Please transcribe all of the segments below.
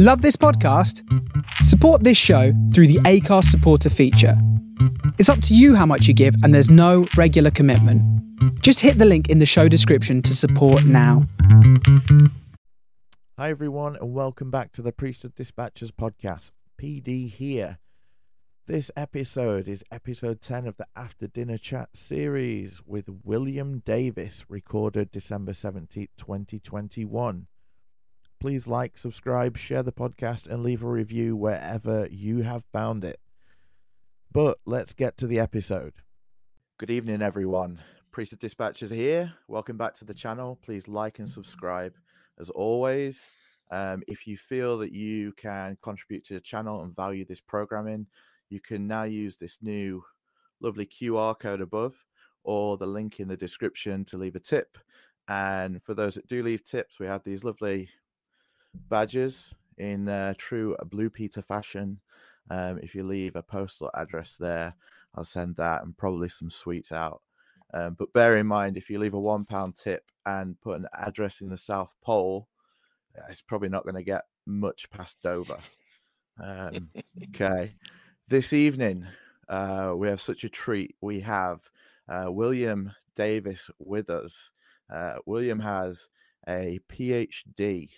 Love this podcast? Support this show through the Acast supporter feature. It's up to you how much you give, and there's no regular commitment. Just hit the link in the show description to support now. Hi, everyone, and welcome back to the Priesthood Dispatches podcast. PD here. This episode is episode 10 of the After Dinner Chat series with William Davis, recorded December 17th, 2021. Please like, subscribe, share the podcast, and leave a review wherever you have found it. But let's get to the episode. Good evening, everyone. Priesthood Dispatches here. Welcome back to the channel. Please like and subscribe. As always, um, if you feel that you can contribute to the channel and value this programming, you can now use this new lovely QR code above or the link in the description to leave a tip. And for those that do leave tips, we have these lovely badges in uh, true Blue Peter fashion. Um, if you leave a postal address there, I'll send that and probably some sweets out. Um, but bear in mind, if you leave a one pound tip and put an address in the South Pole, it's probably not going to get much past Dover. Um, okay. This evening, uh, we have such a treat. We have uh, William Davis with us. Uh, William has a PhD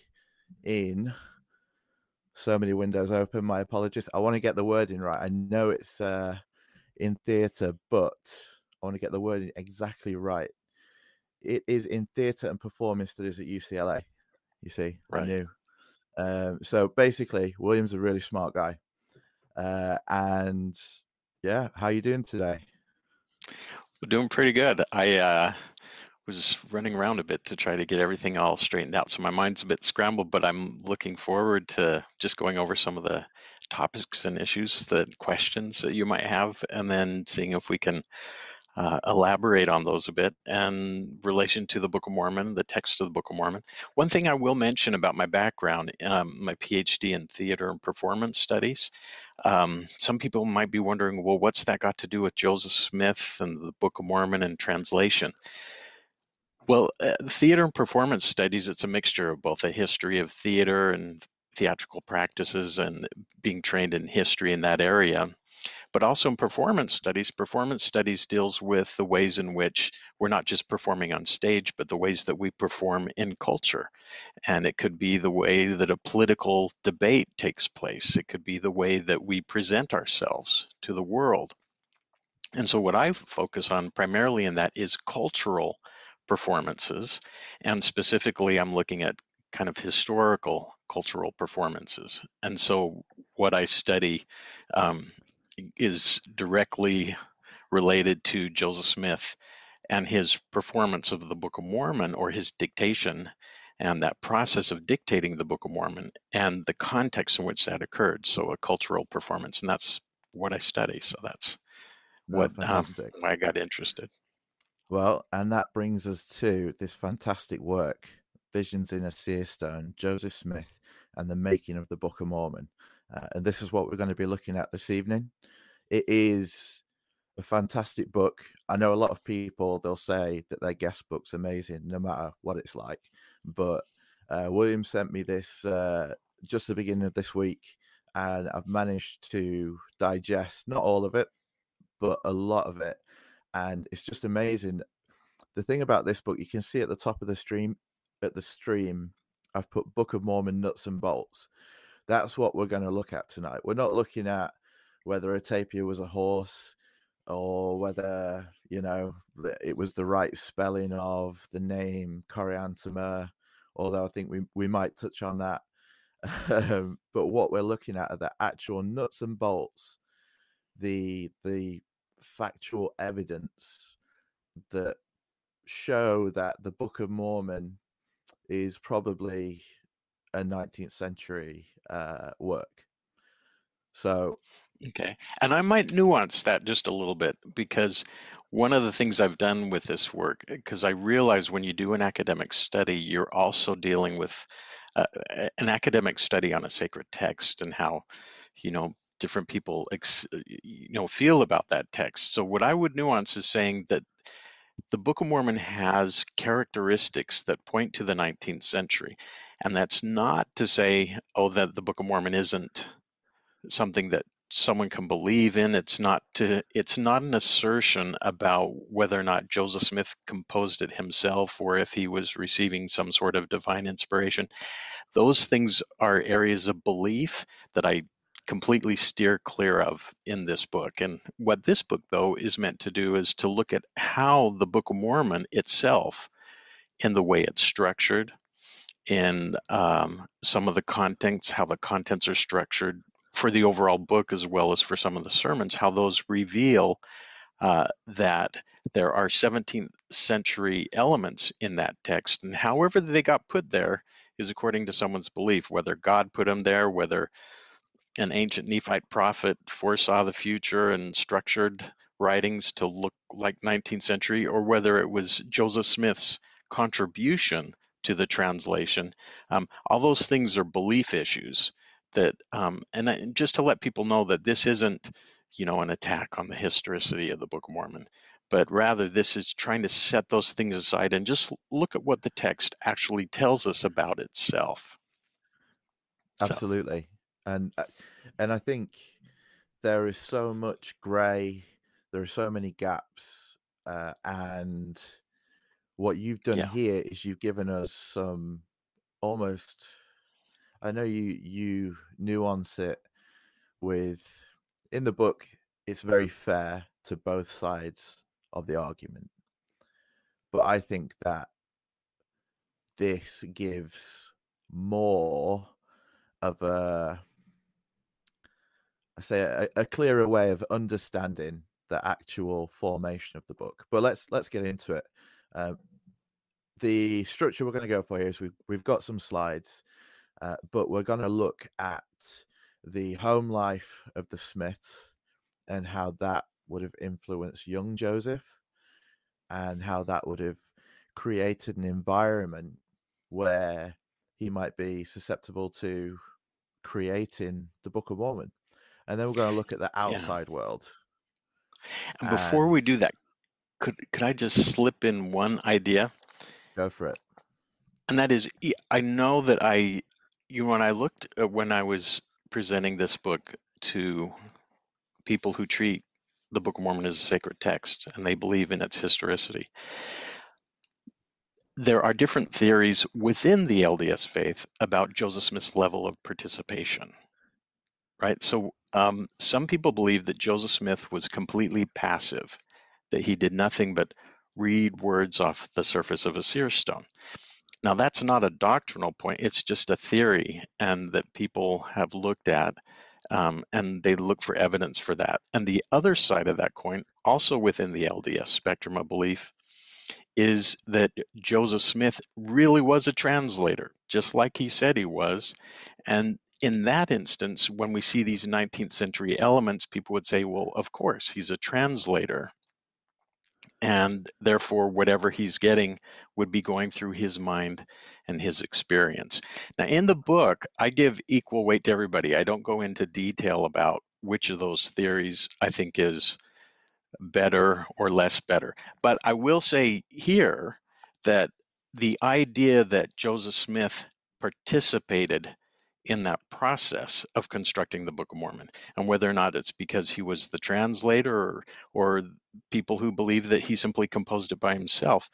in so many windows open. My apologies. I want to get the wording right. I know it's uh, in theatre, but I want to get the wording exactly right. It is in theatre and performance studies at UCLA. You see, right. I knew. Um, so basically, William's a really smart guy. Uh, and yeah, how are you doing today? We're doing pretty good. I uh, was running around a bit to try to get everything all straightened out. So my mind's a bit scrambled, but I'm looking forward to just going over some of the topics and issues, the questions that you might have, and then seeing if we can uh, elaborate on those a bit and relation to the Book of Mormon, the text of the Book of Mormon. One thing I will mention about my background, um, my PhD in theater and performance studies. Um, some people might be wondering, well, what's that got to do with Joseph Smith and the Book of Mormon and translation? Well, uh, theater and performance studies, it's a mixture of both a history of theater and theatrical practices and being trained in history in that area. But also in performance studies, performance studies deals with the ways in which we're not just performing on stage, but the ways that we perform in culture. And it could be the way that a political debate takes place, it could be the way that we present ourselves to the world. And so, what I focus on primarily in that is cultural performances. And specifically, I'm looking at kind of historical cultural performances. And so, what I study um, is directly related to Joseph Smith and his performance of the Book of Mormon or his dictation and that process of dictating the Book of Mormon and the context in which that occurred. So, a cultural performance. And that's what I study. So, that's oh, what um, why I got interested. Well, and that brings us to this fantastic work, Visions in a Seer Stone, Joseph Smith and the Making of the Book of Mormon. Uh, and this is what we're going to be looking at this evening. It is a fantastic book. I know a lot of people, they'll say that their guest book's amazing, no matter what it's like. But uh, William sent me this uh, just the beginning of this week, and I've managed to digest not all of it, but a lot of it and it's just amazing. The thing about this book, you can see at the top of the stream, at the stream, I've put Book of Mormon nuts and bolts. That's what we're going to look at tonight. We're not looking at whether a tapir was a horse or whether you know it was the right spelling of the name Coriantumr. Although I think we we might touch on that. But what we're looking at are the actual nuts and bolts, the the factual evidence that show that the Book of Mormon is probably a 19th century uh, work. So, okay. And I might nuance that just a little bit because one of the things I've done with this work, because I realize when you do an academic study, you're also dealing with uh, an academic study on a sacred text and how, you know, different people ex, uh, you know feel about that text. So what I would nuance is saying that the Book of Mormon has characteristics that point to the 19th century. And that's not to say, oh, that the Book of Mormon isn't something that someone can believe in. It's not to it's not an assertion about whether or not Joseph Smith composed it himself or if he was receiving some sort of divine inspiration. Those things are areas of belief that I completely steer clear of in this book. And what this book though is meant to do is to look at how the Book of Mormon itself in the way it's structured in um, some of the contents, how the contents are structured, for the overall book as well as for some of the sermons, how those reveal uh, that there are 17th century elements in that text. And however they got put there is according to someone's belief, whether God put them there, whether an ancient Nephite prophet foresaw the future and structured writings to look like 19th century, or whether it was Joseph Smith's contribution to the translation. Um, all those things are belief issues that um, and just to let people know that this isn't you know an attack on the historicity of the book of mormon but rather this is trying to set those things aside and just look at what the text actually tells us about itself absolutely so. And uh, and i think there is so much gray there are so many gaps uh, and what you've done yeah. here is you've given us some almost I know you you nuance it with in the book. It's very fair to both sides of the argument, but I think that this gives more of a I say a, a, clearer way of understanding the actual formation of the book. But let's let's get into it. Uh, the structure we're going to go for here is we've we've got some slides. Uh, but we're going to look at the home life of the Smiths and how that would have influenced young Joseph and how that would have created an environment where he might be susceptible to creating the Book of Mormon. And then we're going to look at the outside yeah. world. And before and... we do that, could could I just slip in one idea? Go for it. And that is, I know that I you know, when I looked uh, when I was presenting this book to people who treat the Book of Mormon as a sacred text and they believe in its historicity, there are different theories within the LDS faith about Joseph Smith's level of participation. Right? So um, some people believe that Joseph Smith was completely passive, that he did nothing but read words off the surface of a seer stone. Now, that's not a doctrinal point, it's just a theory, and that people have looked at, um, and they look for evidence for that. And the other side of that coin, also within the LDS spectrum of belief, is that Joseph Smith really was a translator, just like he said he was. And in that instance, when we see these 19th century elements, people would say, well, of course, he's a translator and therefore whatever he's getting would be going through his mind and his experience. Now, in the book, I give equal weight to everybody. I don't go into detail about which of those theories I think is better or less better. But I will say here that the idea that Joseph Smith participated in that process of constructing the Book of Mormon, and whether or not it's because he was the translator or, or people who believe that he simply composed it by himself.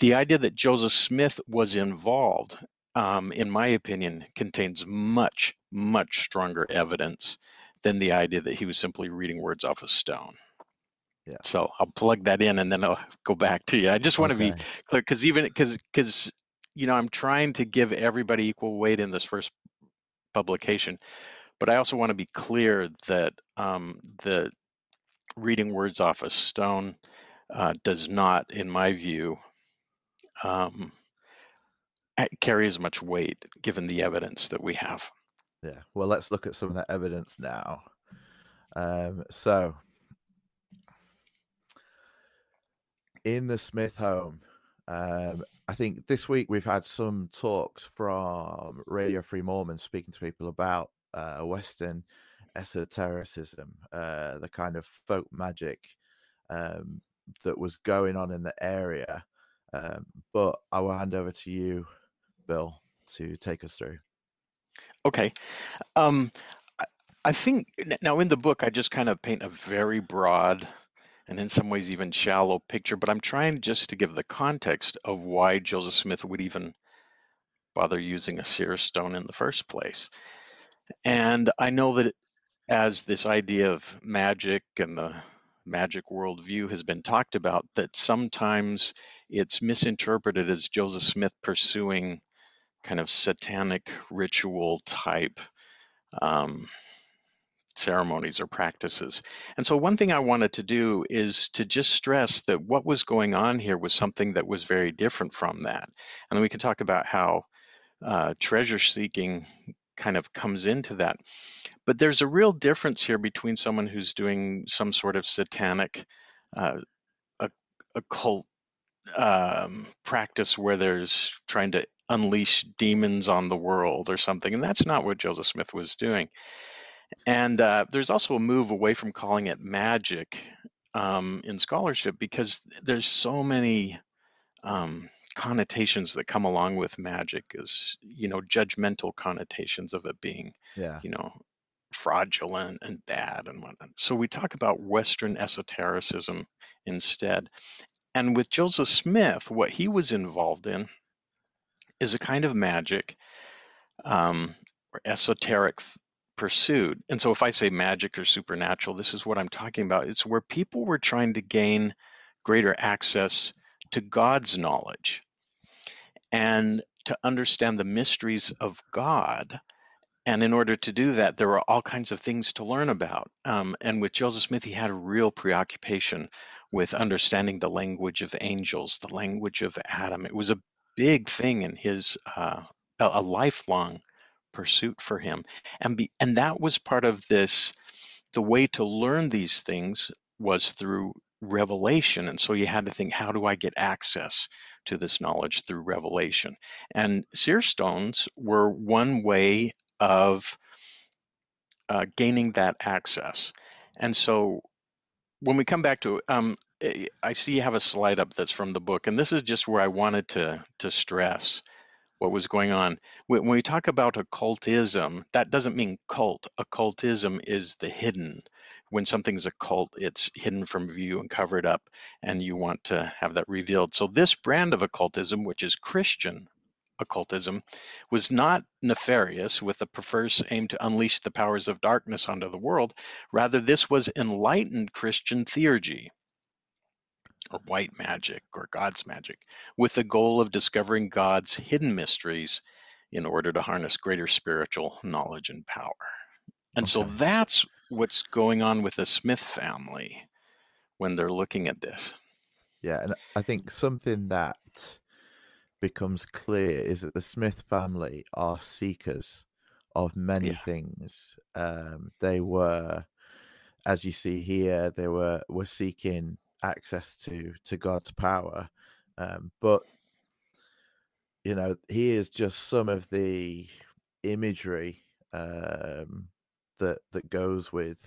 The idea that Joseph Smith was involved, um, in my opinion, contains much, much stronger evidence than the idea that he was simply reading words off a stone. Yeah. So I'll plug that in and then I'll go back to you. I just want okay. to be clear because even because because you know I'm trying to give everybody equal weight in this first publication. But I also want to be clear that um, the reading words off a stone uh, does not, in my view, um, carry as much weight given the evidence that we have. Yeah. Well, let's look at some of that evidence now. Um, so, in the Smith home, um, I think this week we've had some talks from Radio Free Mormon speaking to people about uh, Western esotericism, uh, the kind of folk magic um, that was going on in the area. Um, but I will hand over to you, Bill, to take us through. Okay. Um, I, I think now in the book, I just kind of paint a very broad and in some ways even shallow picture, but I'm trying just to give the context of why Joseph Smith would even bother using a seer stone in the first place. And I know that as this idea of magic and the magic worldview has been talked about, that sometimes it's misinterpreted as Joseph Smith pursuing kind of satanic ritual type um, ceremonies or practices. And so, one thing I wanted to do is to just stress that what was going on here was something that was very different from that. And then we can talk about how uh, treasure seeking kind of comes into that. But there's a real difference here between someone who's doing some sort of satanic, uh, occult um, practice where there's trying to unleash demons on the world or something. And that's not what Joseph Smith was doing. And uh, there's also a move away from calling it magic um, in scholarship because there's so many um, connotations that come along with magic is you know judgmental connotations of it being Yeah. you know fraudulent and bad and whatnot so we talk about western esotericism instead and with joseph smith what he was involved in is a kind of magic um, or esoteric pursuit and so if i say magic or supernatural this is what i'm talking about it's where people were trying to gain greater access to god's knowledge and to understand the mysteries of God. And in order to do that, there were all kinds of things to learn about. Um, and with Joseph Smith, he had a real preoccupation with understanding the language of angels, the language of Adam. It was a big thing in his uh, a lifelong pursuit for him, and be, and that was part of this. The way to learn these things was through revelation, and so you had to think, how do I get access to this knowledge through revelation. And seer stones were one way of uh, gaining that access. And so when we come back to um, eh, I see you have a slide up that's from the book, and this is just where I wanted to to stress what was going on. When, we talk about occultism, that doesn't mean cult. Occultism is the hidden, when something's a cult, it's hidden from view and covered up, and you want to have that revealed. So, this brand of occultism, which is Christian occultism, was not nefarious with a perverse aim to unleash the powers of darkness onto the world. Rather, this was enlightened Christian theurgy or white magic or God's magic, with the goal of discovering God's hidden mysteries in order to harness greater spiritual knowledge and power. And so that's what's going on with the Smith family when they're looking at this. Yeah, and I think something that becomes clear is that the Smith family are seekers of many Yeah. things. Um, they were, as you see here, they were were seeking access to to God's power. Um, but you know, here's just some of the imagery um, that that goes with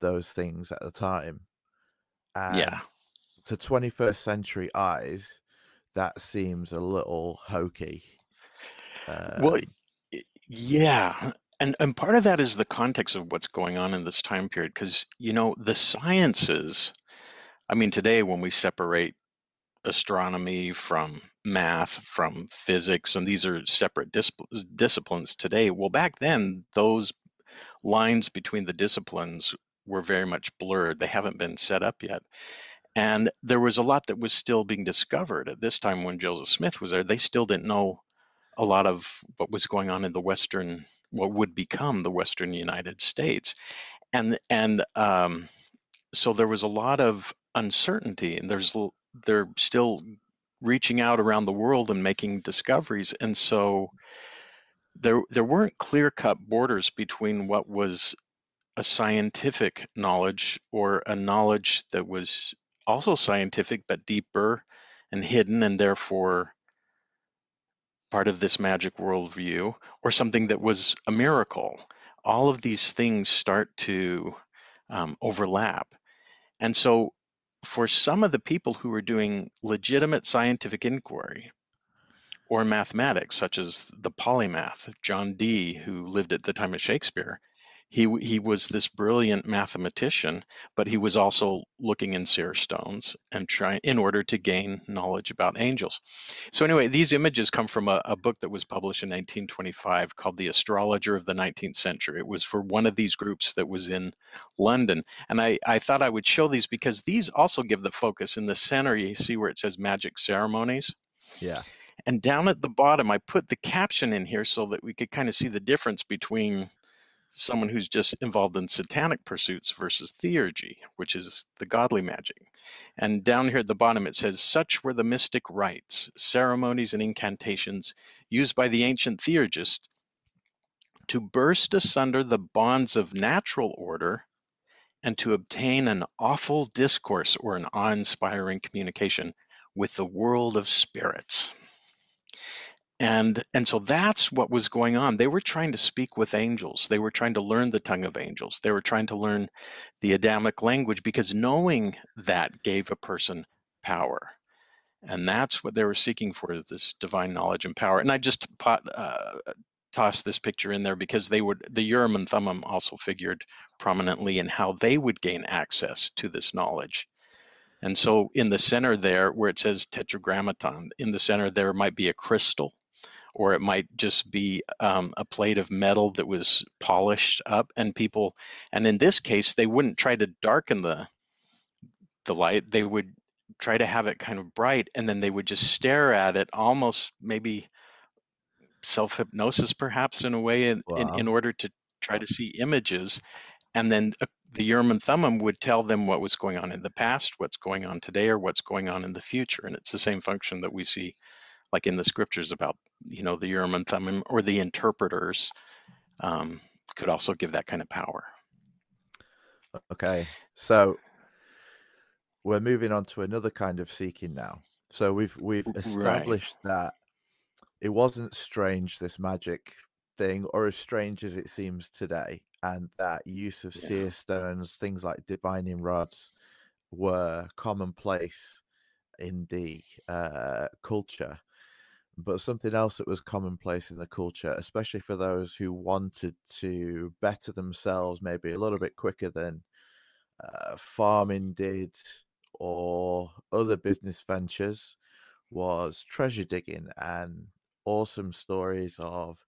those things at the time. And Yeah. to 21st century eyes, that seems a little hokey. Well, Um, yeah. And and part of that is the context of what's going on in this time period because you know the sciences I mean today when we separate astronomy from math from physics and these are separate dis- disciplines today well back then those lines between the disciplines were very much blurred. They haven't been set up yet. And there was a lot that was still being discovered. At this time when joseph smith was there they still didn't know a lot of what was going on in the western what would become the western united states. And and um, so there was a lot of uncertainty and there's they're still reaching out around the world and making discoveries and so there there weren't clear cut borders between what was a scientific knowledge or a knowledge that was also scientific but deeper and hidden and therefore part of this magic worldview or something that was a miracle. All of these things start to um, overlap. And so for some of the people who were doing legitimate scientific inquiry or mathematics, such as the polymath John Dee, who lived at the time of Shakespeare. He, he was this brilliant mathematician, but he was also looking in seer stones and trying in order to gain knowledge about angels. So anyway, these images come from a, a book that was published in 1925 called The Astrologer of the 19th Century. It was for one of these groups that was in London. And I, I thought I would show these because these also give the focus. In the center, you see where it says magic ceremonies. Yeah. And down at the bottom, I put the caption in here so that we could kind of see the difference between someone who's just involved in satanic pursuits versus theurgy, which is the godly magic. And down here at the bottom, it says, Such were the mystic rites, ceremonies, and incantations used by the ancient theurgists to burst asunder the bonds of natural order and to obtain an awful discourse or an awe inspiring communication with the world of spirits and and so that's what was going on. They were trying to speak with angels. They were trying to learn the tongue of angels. They were trying to learn the adamic language because knowing that gave a person power. And that's what they were seeking for this divine knowledge and power. And i just pot, uh, tossed this picture in there because they would the urim and thummim also figured prominently in how they would gain access to this knowledge. And so in the center there, where it says tetragrammaton, in the center there might be a crystal or it might just be um, a plate of metal that was polished up and people and in this case they wouldn't try to darken the the light they would try to have it kind of bright and then they would just stare at it almost maybe self hypnosis perhaps in a way in, wow. in, in, order to try to see images and then the Urim and Thummim would tell them what was going on in the past, what's going on today, or what's going on in the future. And it's the same function that we see like in the scriptures about you know the Urim and Thummim or the interpreters um, could also give that kind of power. Okay, so we're moving on to another kind of seeking now. So we've we've established right. that it wasn't strange this magic thing, or as strange as it seems today, and that use of yeah. seer stones, things like divining rods, were commonplace in the uh, culture but something else that was commonplace in the culture, especially for those who wanted to better themselves maybe a little bit quicker than uh, farming did or other business ventures, was treasure digging and awesome stories of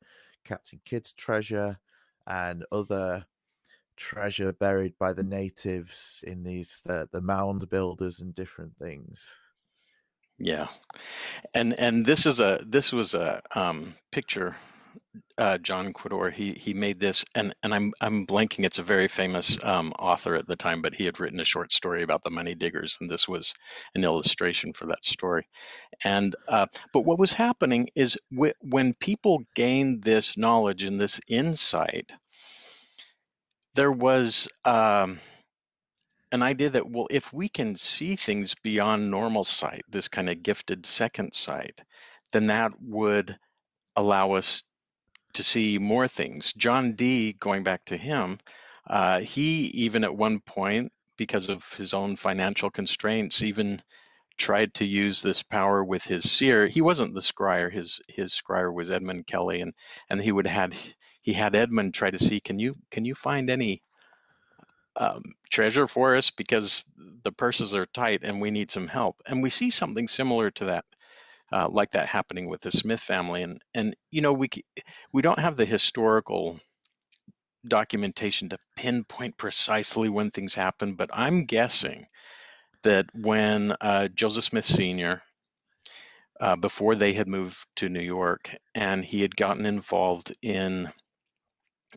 Captain Kidd's treasure and other treasure buried by the natives in these uh, the mound builders and different things. Yeah, and and this is a this was a um, picture. Uh, John Quidor he he made this, and and I'm I'm blanking. It's a very famous um, author at the time, but he had written a short story about the money diggers, and this was an illustration for that story. And uh, but what was happening is when people gained this knowledge and this insight, there was. Um, an idea that well if we can see things beyond normal sight this kind of gifted second sight then that would allow us to see more things. John dee going back to him uh, he even at one point because of his own financial constraints even tried to use this power with his seer. He wasn't the scryer. His his scryer was edmund kelly and and he would had he had edmund try to see can you can you find any um, treasure for us because the purses are tight and we need some help. And we see something similar to that, uh, like that happening with the Smith family. And and you know we we don't have the historical documentation to pinpoint precisely when things happened, but I'm guessing that when uh, Joseph Smith Sr. Uh, before they had moved to New York, and he had gotten involved in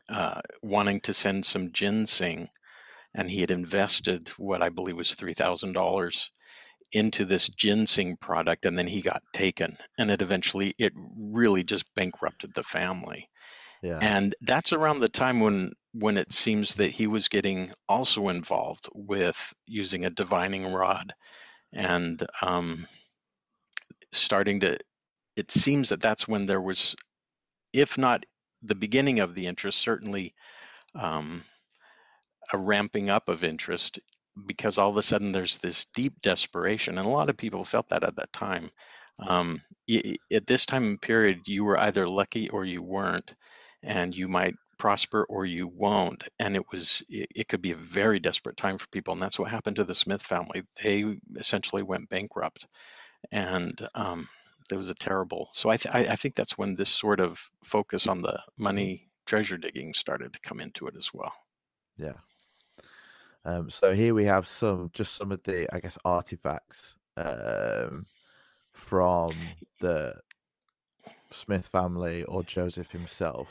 uh, wanting to send some ginseng and he had invested what I believe was three thousand dollars into this ginseng product, and then he got taken, and it eventually it really just bankrupted the family. Yeah. And that's around the time when when it seems that he was getting also involved with using a divining rod and um, starting to it seems that that's when there was if not the beginning of the interest certainly um, a ramping up of interest because all of a sudden there's this deep desperation and a lot of people felt that at that time Um, at this time period, you were either lucky or you weren't, and you might prosper or you won't. And it was it, it could be a very desperate time for people, and that's what happened to the Smith family. They essentially went bankrupt, and um, there was a terrible. So I, th- I I think that's when this sort of focus on the money treasure digging started to come into it as well. Yeah. Um, so here we have some, just some of the, I guess, artifacts um, from the Smith family or Joseph himself.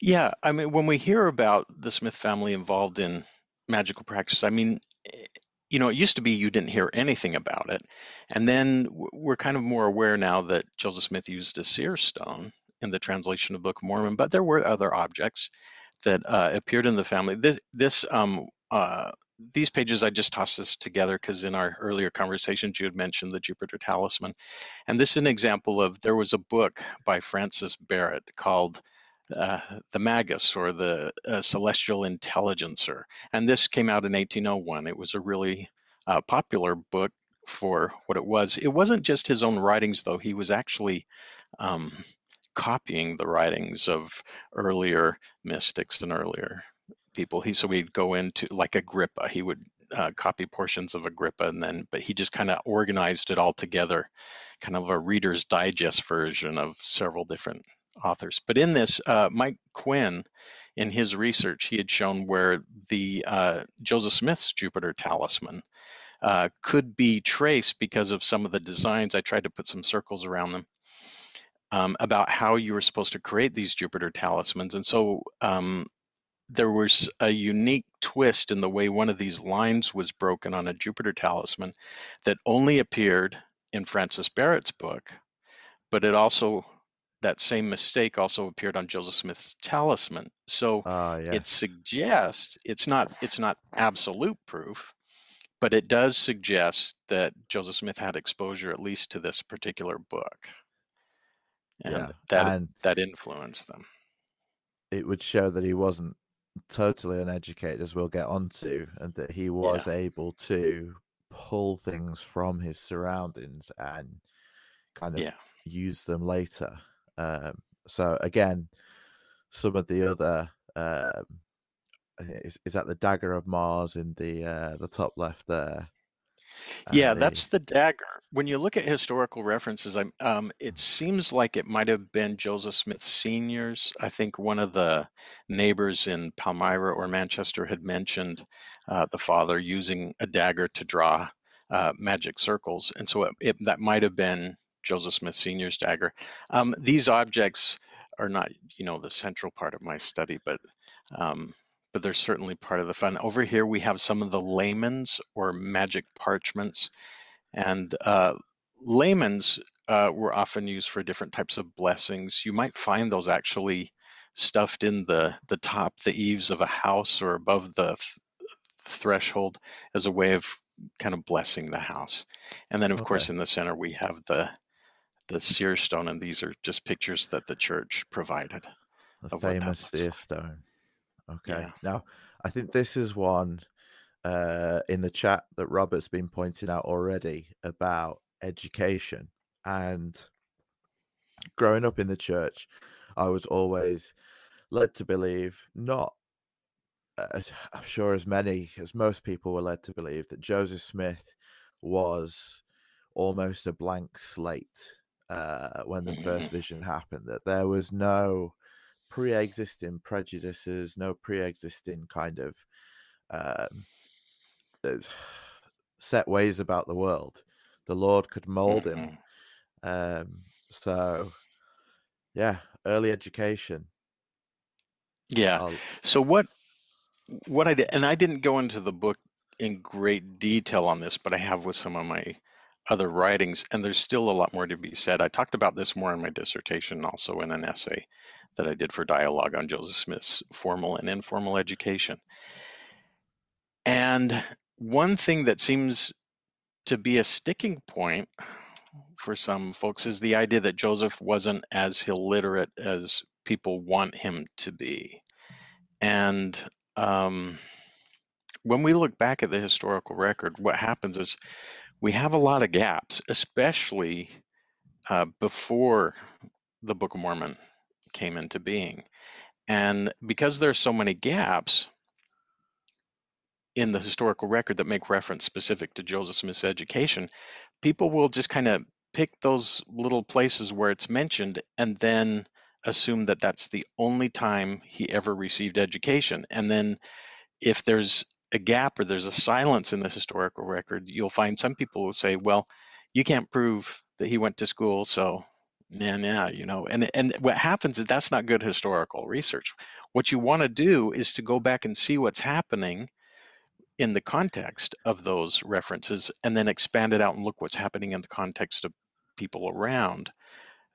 Yeah, I mean, when we hear about the Smith family involved in magical practice, I mean, eh, you know, it used to be you didn't hear anything about it. And then we're kind of more aware now that Joseph Smith used a seer stone in the translation of Book of Mormon, but there were other objects that uh, appeared in the family. This, this um, uh, these pages, I just tossed this together because in our earlier conversations, you had mentioned the Jupiter Talisman. And this is an example of there was a book by Francis Barrett called uh, The Magus or the uh, Celestial Intelligencer. And this came out in 1801. It was a really uh, popular book for what it was. It wasn't just his own writings, though. He was actually um, copying the writings of earlier mystics and earlier people. He so we'd go into like Agrippa. He would uh, copy portions of Agrippa, and then but he just kind of organized it all together, kind of a Reader's Digest version of several different authors. But in this, uh, Mike Quinn, in his research, he had shown where the uh, Joseph Smith's Jupiter talisman. Uh, could be traced because of some of the designs. I tried to put some circles around them um, about how you were supposed to create these Jupiter talismans. And so um, there was a unique twist in the way one of these lines was broken on a Jupiter talisman that only appeared in Francis Barrett's book, but it also that same mistake also appeared on Joseph Smith's talisman. So uh, it suggests it's not it's not absolute proof, but it does suggest that Joseph Smith had exposure at least to this particular book and yeah. that and that influenced them. It would show that he wasn't totally uneducated, as we'll get onto, and that he was yeah. able to pull things from his surroundings and kind of yeah. use them later. Um, so again, some of the other um, is, is that the dagger of Mars in the uh, the top left there? Yeah, the... that's the dagger when you look at historical references, I'm, um, it seems like it might have been Joseph Smith Senior's. I think one of the neighbors in Palmyra or Manchester had mentioned uh, the father using a dagger to draw uh, magic circles, and so it, it, that might have been Joseph Smith Senior's dagger. Um, these objects are not, you know, the central part of my study, but um, but they're certainly part of the fun. Over here, we have some of the lamens or magic parchments. And uh, lamens uh, were often used for different types of blessings. You might find those actually stuffed in the the top, the eaves of a house or above the th- threshold as a way of kind of blessing the house. And then, of okay. course, in the center we have the the seer stone, and these are just pictures that the church provided. The famous seer stone. Okay. Yeah. Now, I think this is one uh, in the chat that Robert's been pointing out already about education and growing up in the church. I was always led to believe not. Uh, I'm sure as many as most people were led to believe that Joseph Smith was almost a blank slate uh, when the first vision happened. That there was no pre-existing prejudices, no pre-existing kind of um, set ways about the world. The Lord could mold mm-hmm. him. Um, so, yeah, early education. Yeah. I'll... So what what I did, and I didn't go into the book in great detail on this, but I have with some of my other writings, and there's still a lot more to be said. I talked about this more in my dissertation, also in an essay that I did for dialogue on Joseph Smith's formal and informal education. And one thing that seems to be a sticking point for some folks is the idea that Joseph wasn't as illiterate as people want him to be. And um, when we look back at the historical record, what happens is we have a lot of gaps, especially uh, before the Book of Mormon came into being. And because there's so many gaps in the historical record that make reference specific to Joseph Smith's education, people will just kind of pick those little places where it's mentioned and then assume that that's the only time he ever received education. And then if there's a gap or there's a silence in the historical record, you'll find some people will say, well, you can't prove that he went to school, so yeah, yeah, you know. And and what happens is that's not good historical research. What you want to do is to go back and see what's happening in the context of those references and then expand it out and look what's happening in the context of people around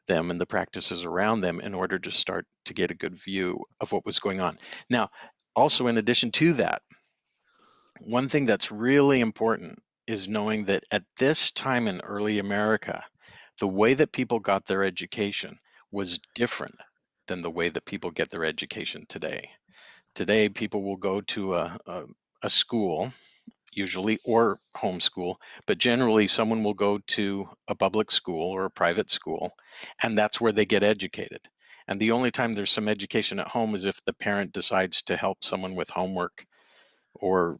them and the practices around them in order to start to get a good view of what was going on. Now, also in addition to that, one thing that's really important is knowing that at this time in early America, the way that people got their education was different than the way that people get their education today. Today, people will go to a, a, a school, usually, or homeschool, but generally, someone will go to a public school or a private school, and that's where they get educated. And the only time there's some education at home is if the parent decides to help someone with homework or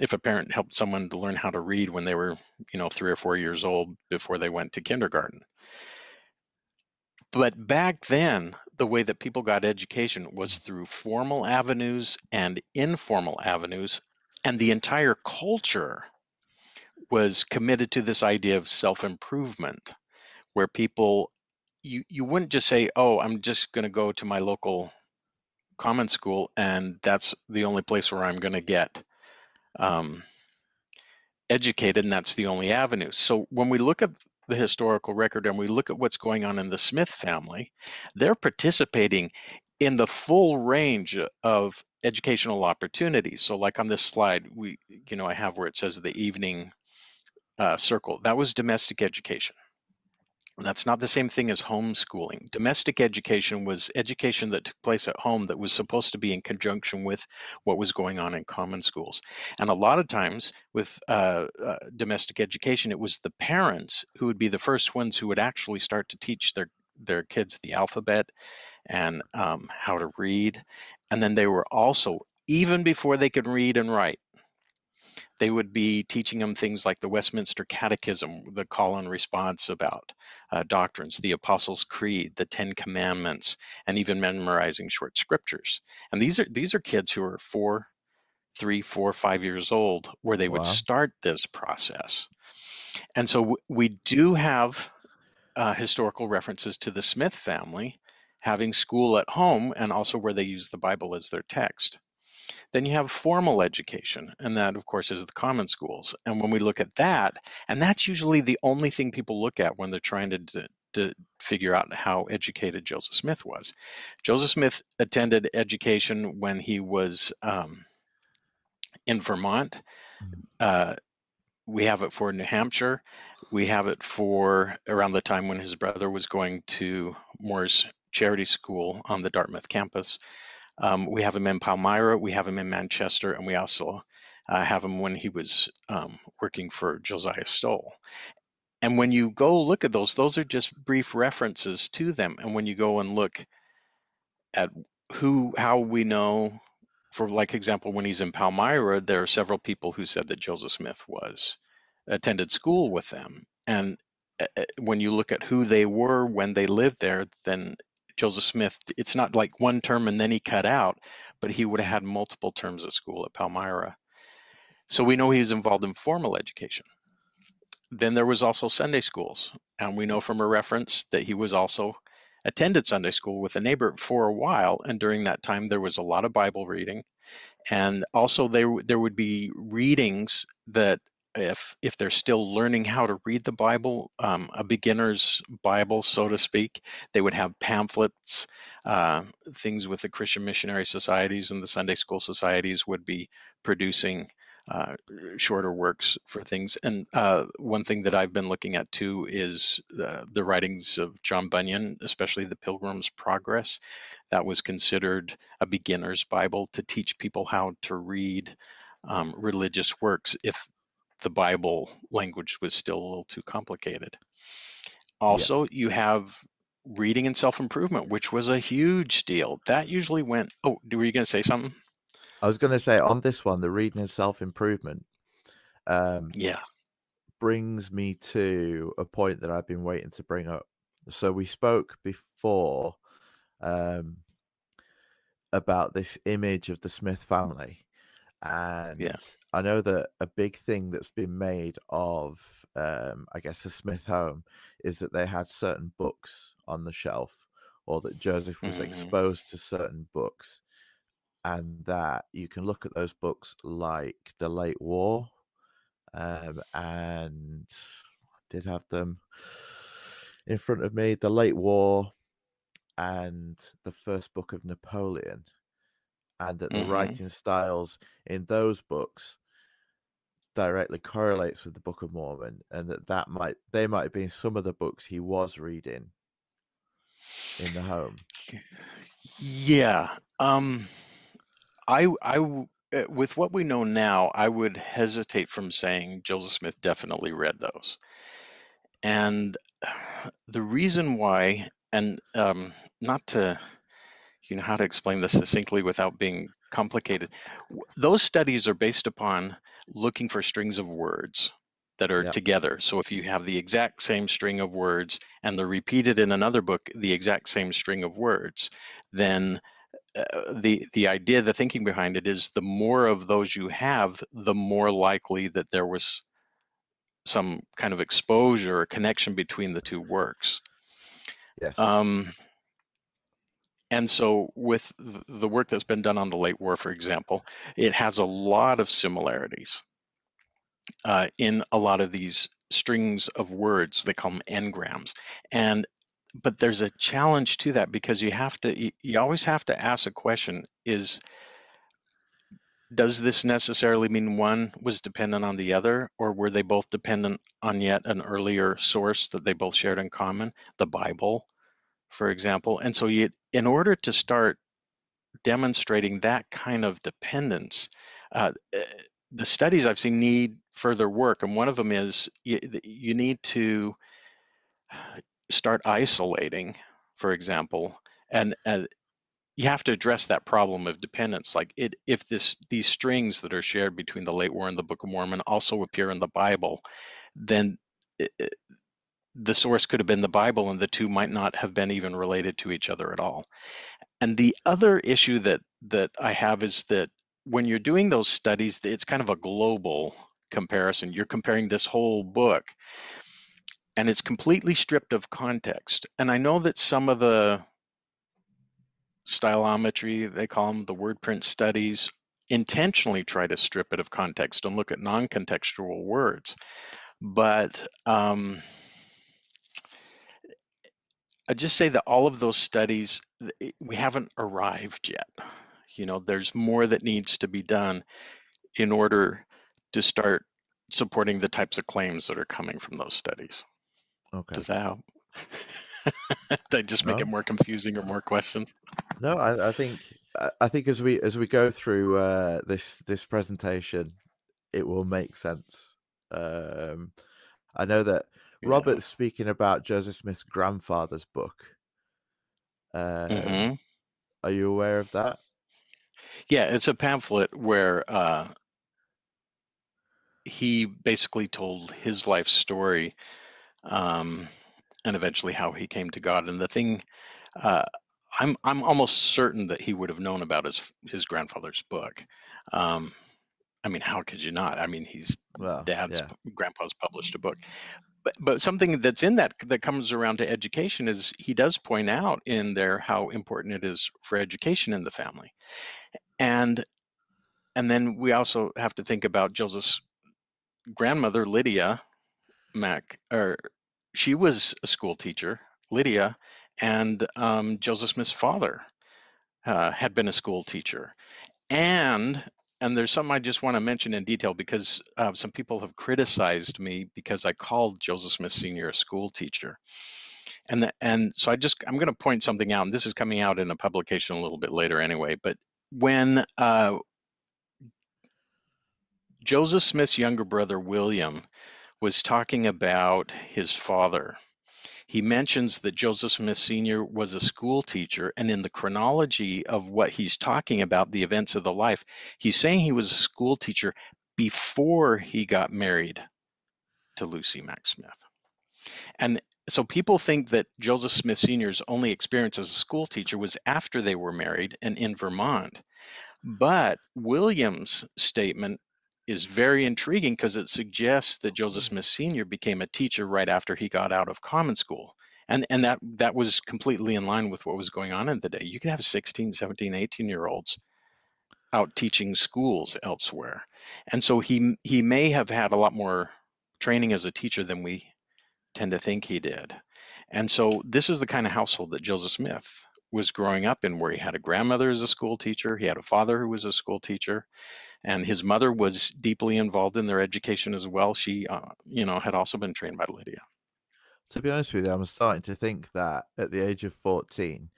if a parent helped someone to learn how to read when they were, you know, three or four years old before they went to kindergarten. But back then, the way that people got education was through formal avenues and informal avenues, and the entire culture was committed to this idea of self improvement, where people, you, you wouldn't just say, oh, I'm just going to go to my local common school, and that's the only place where I'm going to get um, educated, and that's the only avenue. So when we look at the historical record and we look at what's going on in the Smith family, they're participating in the full range of educational opportunities. So, like on this slide, we, you know, I have where it says the evening uh, circle. That was domestic education. That's not the same thing as homeschooling. Domestic education was education that took place at home that was supposed to be in conjunction with what was going on in common schools. And a lot of times with uh, uh, domestic education, it was the parents who would be the first ones who would actually start to teach their their kids the alphabet and um, how to read. And then they were also, even before they could read and write, they would be teaching them things like the Westminster Catechism, the call and response about uh, doctrines, the Apostles' Creed, the Ten Commandments, and even memorizing short scriptures. And these are these are kids who are four, three, four, five years old, where they would start this process. And so w- we do have uh, historical references to the Smith family having school at home and also where they use the Bible as their text. Then you have formal education, and that, of course, is the common schools. And when we look at that, and that's usually the only thing people look at when they're trying to, to figure out how educated Joseph Smith was. Joseph Smith attended education when he was um, in Vermont. Mm-hmm. Uh, we have it for New Hampshire. We have it for around the time when his brother was going to Moor's Charity School on the Dartmouth campus. Um, we have him in Palmyra, we have him in Manchester, and we also uh, have him when he was um, working for Josiah Stowell. And when you go look at those, those are just brief references to them. And when you go and look at who, how we know, for like example, when he's in Palmyra, there are several people who said that Joseph Smith was attended school with them. And uh, uh, when you look at who they were when they lived there, then Joseph Smith, it's not like one term and then he cut out, but he would have had multiple terms of school at Palmyra. So we know he was involved in formal education. Then there was also Sunday schools, and we know from a reference that he was also attended Sunday school with a neighbor for a while, and during that time there was a lot of Bible reading, and also there there would be readings that if if they're still learning how to read the Bible, um, a beginner's Bible, so to speak, they would have pamphlets, uh, things with the Christian missionary societies and the Sunday school societies would be producing uh, shorter works for things. And uh, one thing that I've been looking at too is uh, the writings of John Bunyan, especially the Pilgrim's Progress. That was considered a beginner's Bible to teach people how to read um, religious works if the Bible language was still a little too complicated. Also, you have reading and self improvement, which was a huge deal. That usually went. Oh, were you going to say something? I was going to say on this one, the reading and self improvement. Um, Yeah. brings me to a point that I've been waiting to bring up. So we spoke before um, about this image of the Smith family, and I know that a big thing that's been made of, um, I guess, the Smith home is that they had certain books on the shelf, or that Joseph was Mhm. exposed to certain books, and that you can look at those books like the late war um, and I did have them in front of me. The Late War and the first book of Napoleon, and that the Mhm. writing styles in those books directly correlates with the Book of Mormon, and that that might they might have been some of the books he was reading in the home. Yeah. Um, I, I, uh, with what we know now, I would hesitate from saying Joseph Smith definitely read those. And the reason why, and um, not to, you know, how to explain this succinctly without being complicated, those studies are based upon looking for strings of words that are Yeah. together. So if you have the exact same string of words and they're repeated in another book, the exact same string of words, then uh, the the idea, the thinking behind it is the more of those you have, the more likely that there was some kind of exposure or connection between the two works. Yes. Um, and so, with the work that's been done on the late war, for example, it has a lot of similarities uh, in a lot of these strings of words. They call them n-grams, and but there's a challenge to that because you have to you, always have to ask a question: Is does this necessarily mean one was dependent on the other, or were they both dependent on yet an earlier source that they both shared in common, the Bible, for example? And so, you, in order to start demonstrating that kind of dependence, uh, eh, the studies I've seen need further work, and one of them is you, you need to start isolating, for example, and, and you have to address that problem of dependence. Like it, if this these strings that are shared between the late war and the Book of Mormon also appear in the Bible, then it, it- the source could have been the Bible, and the two might not have been even related to each other at all. And the other issue that that I have is that when you're doing those studies, it's kind of a global comparison. You're comparing this whole book, and it's completely stripped of context. And I know that some of the stylometry, they call them the word print studies, intentionally try to strip it of context and look at non contextual words. But um, I just say that all of those studies, we haven't arrived yet. You know, there's more that needs to be done in order to start supporting the types of claims that are coming from those studies. okay. Does that help? Did I just make No. it more confusing or more questions? No, I, I think I- think as we as we go through uh, this this presentation, it will make sense. Um, I know that. Robert's speaking about Joseph Smith's grandfather's book. Um, Mhm. Are you aware of that? Yeah, it's a pamphlet where uh, he basically told his life story um, and eventually how he came to God. And the thing, uh, I'm I'm almost certain that he would have known about his his grandfather's book. Um, I mean, how could you not? I mean, he's Well, dad's yeah, grandpa's published a book. But but something that's in that that comes around to education is he does point out in there how important it is for education in the family. And and then we also have to think about Joseph's grandmother Lydia Mack or she was a school teacher, Lydia, and um, Joseph Smith's father uh, had been a school teacher. And and there's some I just want to mention in detail because uh, some people have criticized me because I called Joseph Smith Sr. a school teacher. And the, and so I just I'm going to point something out, and this is coming out in a publication a little bit later anyway. But when uh, Joseph Smith's younger brother William was talking about his father, he mentions that Joseph Smith Sr. was a school teacher, and in the chronology of what he's talking about, the events of the life, he's saying he was a school teacher before he got married to Lucy Mack Smith. And so people think that Joseph Smith Sr.'s only experience as a school teacher was after they were married and in Vermont. But William's statement is very intriguing because it suggests that Joseph mm-hmm. Smith Sr. became a teacher right after he got out of common school. And, and that, that was completely in line with what was going on in the day. You could have 16, 17, 18 year olds out teaching schools elsewhere. And so he, he may have had a lot more training as a teacher than we tend to think he did. And so this is the kind of household that Joseph Smith was growing up in, where he had a grandmother as a school teacher, he had a father who was a school teacher, and his mother was deeply involved in their education as well. She, uh, you know, had also been trained by Lydia. To be honest with you, I'm starting to think that at the age of 14,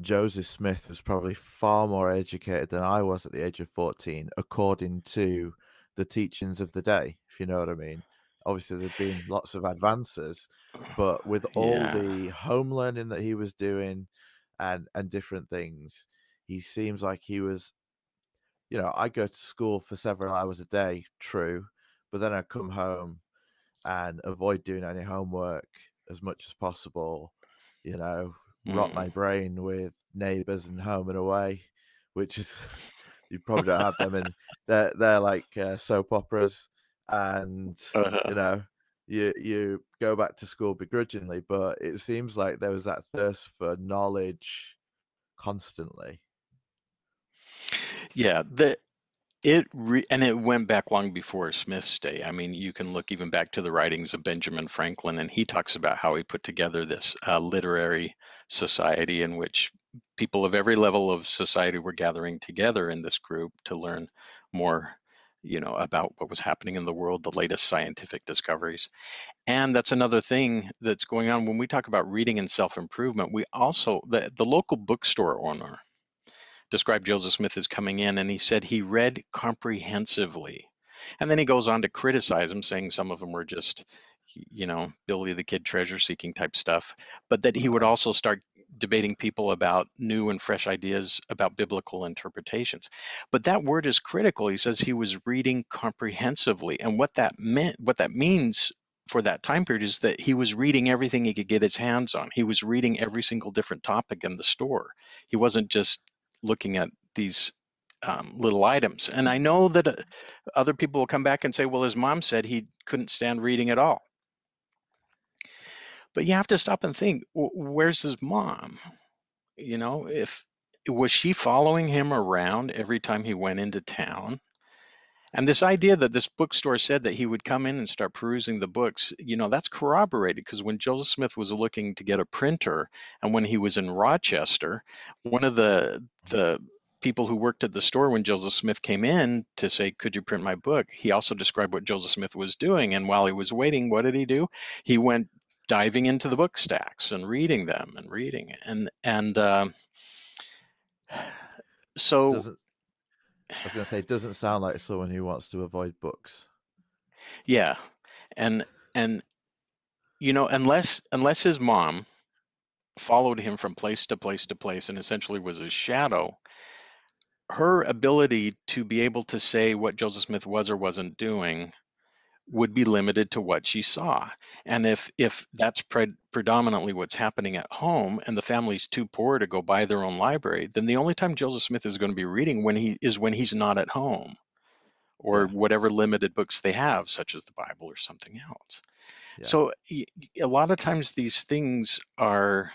Joseph Smith was probably far more educated than I was at the age of 14, according to the teachings of the day, if you know what I mean obviously there'd been lots of advances, but with all yeah. the home learning that he was doing and and different things, he seems like he was you know, I go to school for several hours a day, true, but then I come home and avoid doing any homework as much as possible, you know, mm. rot my mm. brain with neighbors and home and away, which is you probably don't have them and they're they're like uh, soap operas and uh-huh. you know you you go back to school begrudgingly but it seems like there was that thirst for knowledge constantly yeah the it re- and it went back long before Smith's day. I mean, you can look even back to the writings of Benjamin Franklin, and he talks about how he put together this uh, literary society in which people of every level of society were gathering together in this group to learn more you know about what was happening in the world the latest scientific discoveries and that's another thing that's going on when we talk about reading and self-improvement we also the, the local bookstore owner described joseph smith as coming in and he said he read comprehensively and then he goes on to criticize him, saying some of them were just you know billy the kid treasure seeking type stuff but that he would also start debating people about new and fresh ideas about biblical interpretations. But that word is critical. He says he was reading comprehensively. And what that meant, what that means for that time period is that he was reading everything he could get his hands on. He was reading every single different topic in the store. He wasn't just looking at these um, little items. And I know that uh, other people will come back and say, well, his mom said he couldn't stand reading at all. But you have to stop and think, where's his mom? You know, if was she following him around every time he went into town? And this idea that this bookstore said that he would come in and start perusing the books, you know, that's corroborated because when Joseph Smith was looking to get a printer and when he was in Rochester, one of the the people who worked at the store when Joseph Smith came in to say, Could you print my book? He also described what Joseph Smith was doing. And while he was waiting, what did he do? He went diving into the book stacks and reading them and reading and and uh, so I was going to say it doesn't sound like someone who wants to avoid books. Yeah, and and you know unless unless his mom followed him from place to place to place and essentially was his shadow her ability to be able to say what Joseph Smith was or wasn't doing would be limited to what she saw. And if if that's pre- predominantly what's happening at home and the family's too poor to go buy their own library, then the only time Joseph Smith is going to be reading when he is when he's not at home or yeah. whatever limited books they have such as the Bible or something else. Yeah. So a lot of times these things are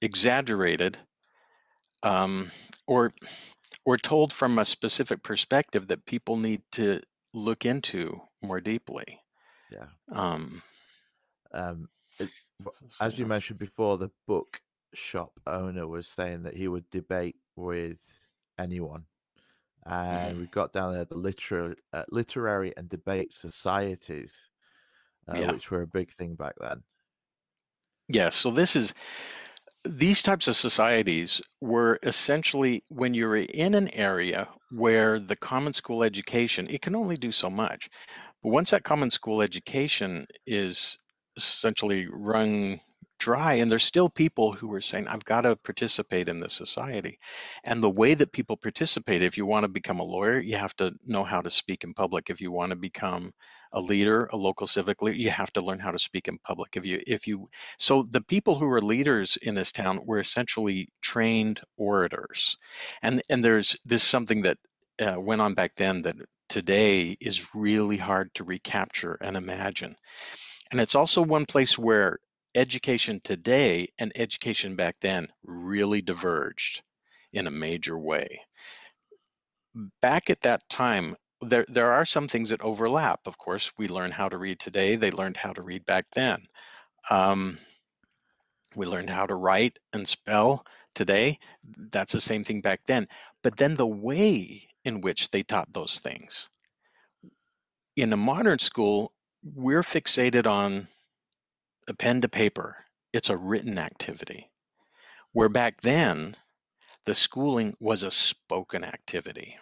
exaggerated um, or or told from a specific perspective that people need to look into more deeply. Yeah. Um, um, it, as you mentioned before, the book shop owner was saying that he would debate with anyone. And mm. we got down there the literary, uh, literary and debate societies, uh, yeah. which were a big thing back then. Yeah, so this is these types of societies were essentially when you're in an area where the common school education it can only do so much but once that common school education is essentially run dry and there's still people who are saying i've got to participate in this society and the way that people participate if you want to become a lawyer you have to know how to speak in public. If you want to become a leader a local civic leader you have to learn how to speak in public. If you if you so the people who were leaders in this town were essentially trained orators. And and there's this something that uh, went on back then that today is really hard to recapture and imagine. And it's also one place where education today and education back then really diverged in a major way. Back at that time, there, there are some things that overlap. Of course, we learn how to read today, they learned how to read back then. Um, we learned how to write and spell today. That's the same thing back then. But then the way in which they taught those things. In a modern school, we're fixated on a pen to paper. It's a written activity. Where back then, the schooling was a spoken activity.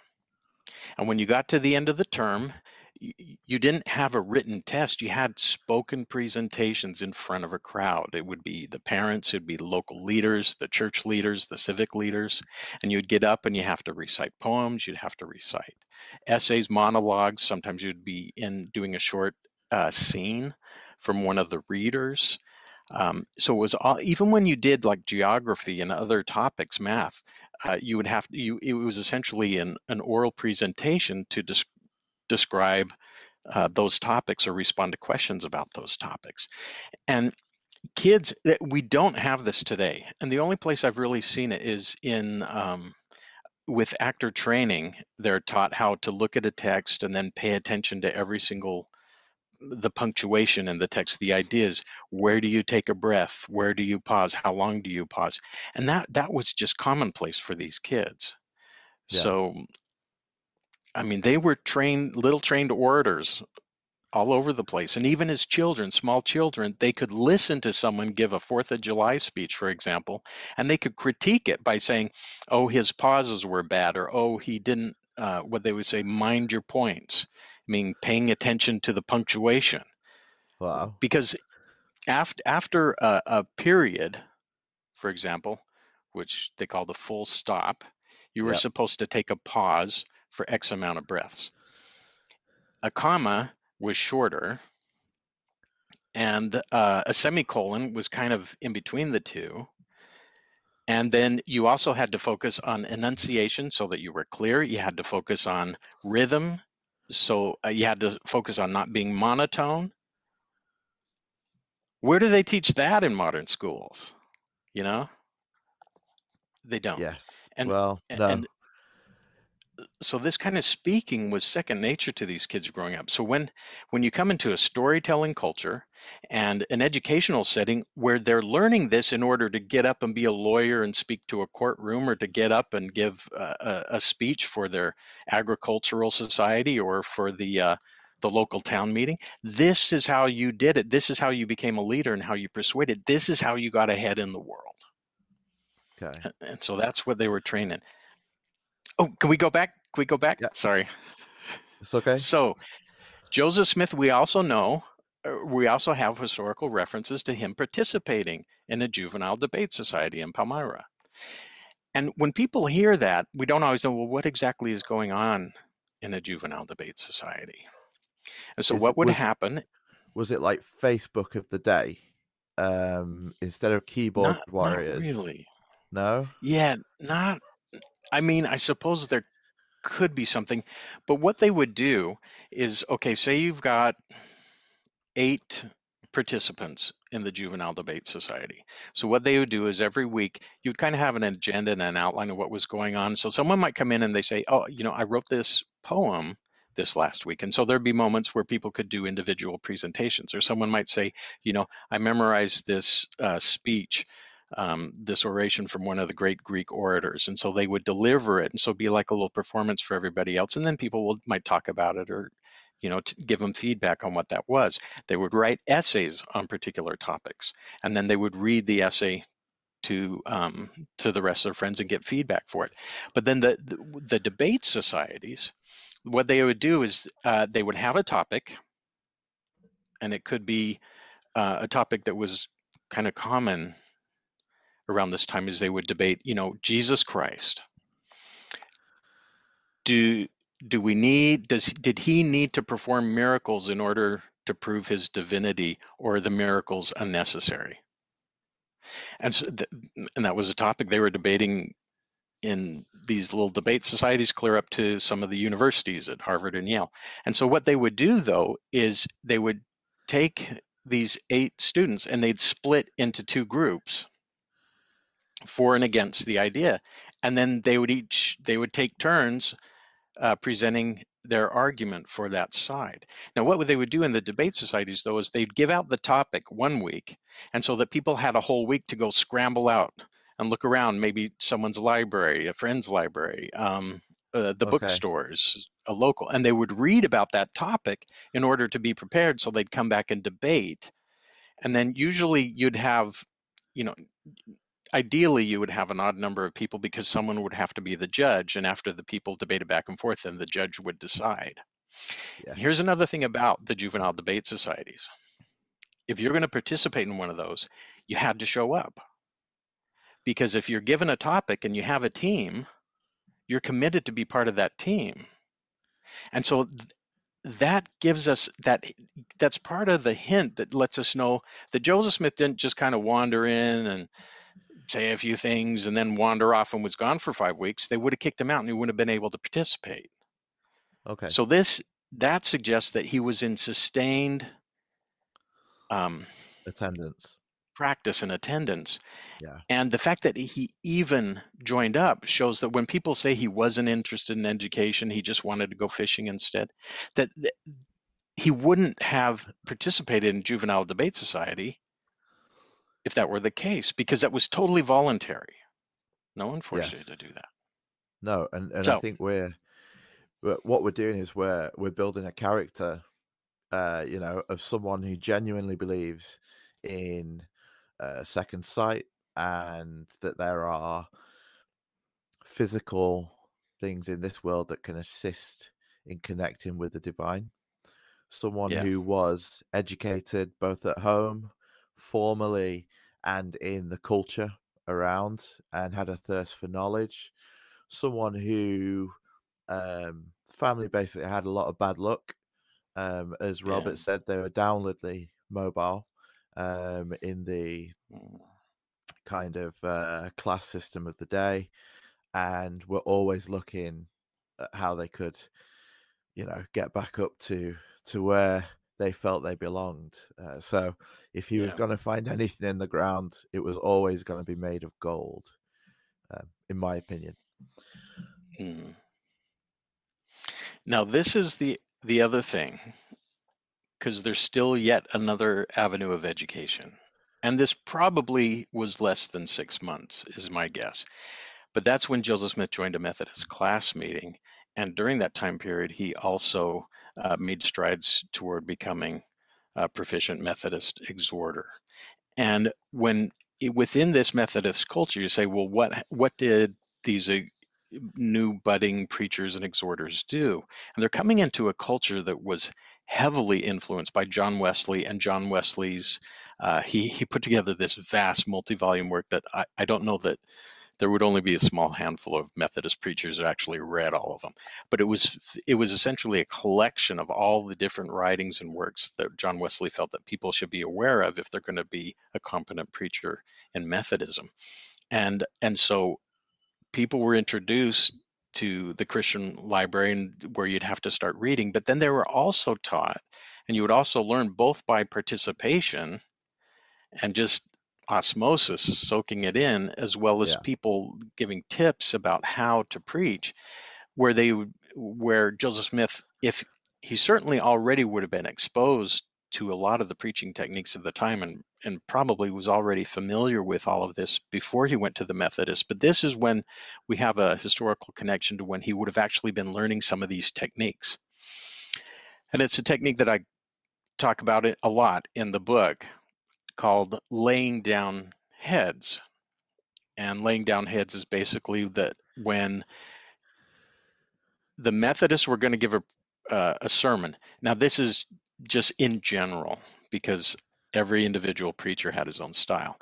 And when you got to the end of the term, you didn't have a written test. You had spoken presentations in front of a crowd. It would be the parents, it'd be local leaders, the church leaders, the civic leaders, and you'd get up and you have to recite poems. You'd have to recite essays, monologues. Sometimes you'd be in doing a short uh, scene from one of the readers. Um, so it was all, even when you did like geography and other topics, math, uh, you would have to, you it was essentially an, an oral presentation to des- describe uh, those topics or respond to questions about those topics. And kids, that we don't have this today. And the only place I've really seen it is in um, with actor training. They're taught how to look at a text and then pay attention to every single the punctuation in the text the ideas where do you take a breath? Where do you pause? How long do you pause? And that that was just commonplace for these kids. Yeah. so i mean they were trained little trained orators all over the place. And even as children small children they could listen to someone give a fourth of july speech for example and they could critique it by saying oh his pauses were bad or oh he didn't uh, what they would say mind your points mean paying attention to the punctuation. Wow. Because after after a, a period, for example, which they call the full stop, you were yep. supposed to take a pause for X amount of breaths. A comma was shorter, and uh, a semicolon was kind of in between the two. And then you also had to focus on enunciation so that you were clear. You had to focus on rhythm so uh, you had to focus on not being monotone. Where do they teach that in modern schools? You know, they don't. Yes. And well, and so this kind of speaking was second nature to these kids growing up. So when when you come into a storytelling culture and an educational setting where they're learning this in order to get up and be a lawyer and speak to a courtroom or to get up and give a, a speech for their agricultural society or for the uh, the local town meeting this is how you did it. This is how you became a leader and how you persuaded. This is how you got ahead in the world. Okay. And so that's what they were training Oh, can we go back? Can we go back? Yeah. Sorry. It's okay. So, Joseph Smith, we also know, uh, we also have historical references to him participating in a juvenile debate society in Palmyra. And when people hear that, we don't always know, well, what exactly is going on in a juvenile debate society? And so, is, what would was, happen? Was it like Facebook of the day? Um, instead of keyboard not, warriors? Not really. No? Yeah, not I mean, I suppose there could be something, but what they would do is okay, say you've got eight participants in the Juvenile Debate Society. So what they would do is every week you'd kind of have an agenda and an outline of what was going on. So someone might come in and they say, "Oh, you know, I wrote this poem this last week." And so there'd be moments where people could do individual presentations, or someone might say, "You know, I memorized this uh, speech." Um, this oration from one of the great Greek orators, and so they would deliver it, and so be like a little performance for everybody else, and then people will, might talk about it or, you know, give them feedback on what that was. They would write essays on particular topics, and then they would read the essay to um, to the rest of their friends and get feedback for it. But then the the, the debate societies, what they would do is uh, they would have a topic, and it could be uh, a topic that was kind of common around this time is they would debate, you know, Jesus Christ. Do do we need does did he need to perform miracles in order to prove his divinity or are the miracles unnecessary? And so th- and that was a topic they were debating in these little debate societies clear up to some of the universities at Harvard and Yale. And so what they would do though is they would take these eight students and they'd split into two groups for and against the idea. And then they would each they would take turns uh, presenting their argument for that side. Now what they would do in the debate societies though is they'd give out the topic one week and so that people had a whole week to go scramble out and look around maybe someone's library a friend's library um, uh, the Okay. bookstores a local and they would read about that topic in order to be prepared so they'd come back and debate. And then usually you'd have you know ideally you would have an odd number of people because someone would have to be the judge and after the people debated back and forth then the judge would decide. Yes. here's another thing about the juvenile debate societies. If you're going to participate in one of those you had to show up. Because if you're given a topic and you have a team you're committed to be part of that team. And so th- that gives us that that's part of the hint that lets us know that joseph smith didn't just kind of wander in and say a few things and then wander off and was gone for five weeks they would have kicked him out and he wouldn't have been able to participate Okay. so this that suggests that he was in sustained um, Attendance. practice and attendance. Yeah. And the fact that he even joined up shows that when people say he wasn't interested in education, he just wanted to go fishing instead, that, that he wouldn't have participated in juvenile debate society if that were the case, because that was totally voluntary. No one forced Yes. you to do that. No, and, and I think we're, we're what we're doing is we're we're building a character, uh, you know, of someone who genuinely believes in uh, second sight and that there are physical things in this world that can assist in connecting with the divine. Someone Yeah. who was educated both at home, formally, and in the culture around, and had a thirst for knowledge. Someone who um, family basically had a lot of bad luck. Um, as Robert Yeah. said, they were downwardly mobile um, in the Mm. kind of uh, class system of the day, and were always looking at how they could, you know, get back up to to where they felt they belonged. Uh, so, if he was going to find anything in the ground, it was always going to be made of gold, um, in my opinion. Mm. Now, this is the the other thing, because there's still yet another avenue of education, and this probably was less than six months, is my guess. But that's when Joseph Smith joined a Methodist class meeting, and during that time period, he also uh, made strides toward becoming a proficient Methodist exhorter. And when within this Methodist culture, you say, well, what what did these uh, new budding preachers and exhorters do? And they're coming into a culture that was heavily influenced by John Wesley and John Wesley's. Uh, he he put together this vast multi-volume work that I, I don't know that there would only be a small handful of Methodist preachers who actually read all of them. But it was it was essentially a collection of all the different writings and works that John Wesley felt that people should be aware of if they're going to be a competent preacher in Methodism. And and so people were introduced to the Christian library where you'd have to start reading, but then they were also taught, and you would also learn both by participation and just osmosis, soaking it in, as well as Yeah. people giving tips about how to preach, where they where Joseph Smith, if he certainly already would have been exposed to a lot of the preaching techniques of the time and and probably was already familiar with all of this before he went to the Methodist. But this is when we have a historical connection to when he would have actually been learning some of these techniques. And it's a technique that I talk about it a lot in the book called laying down heads. And laying down heads is basically that when the Methodists were going to give a uh, a sermon. Now this is just in general because every individual preacher had his own style.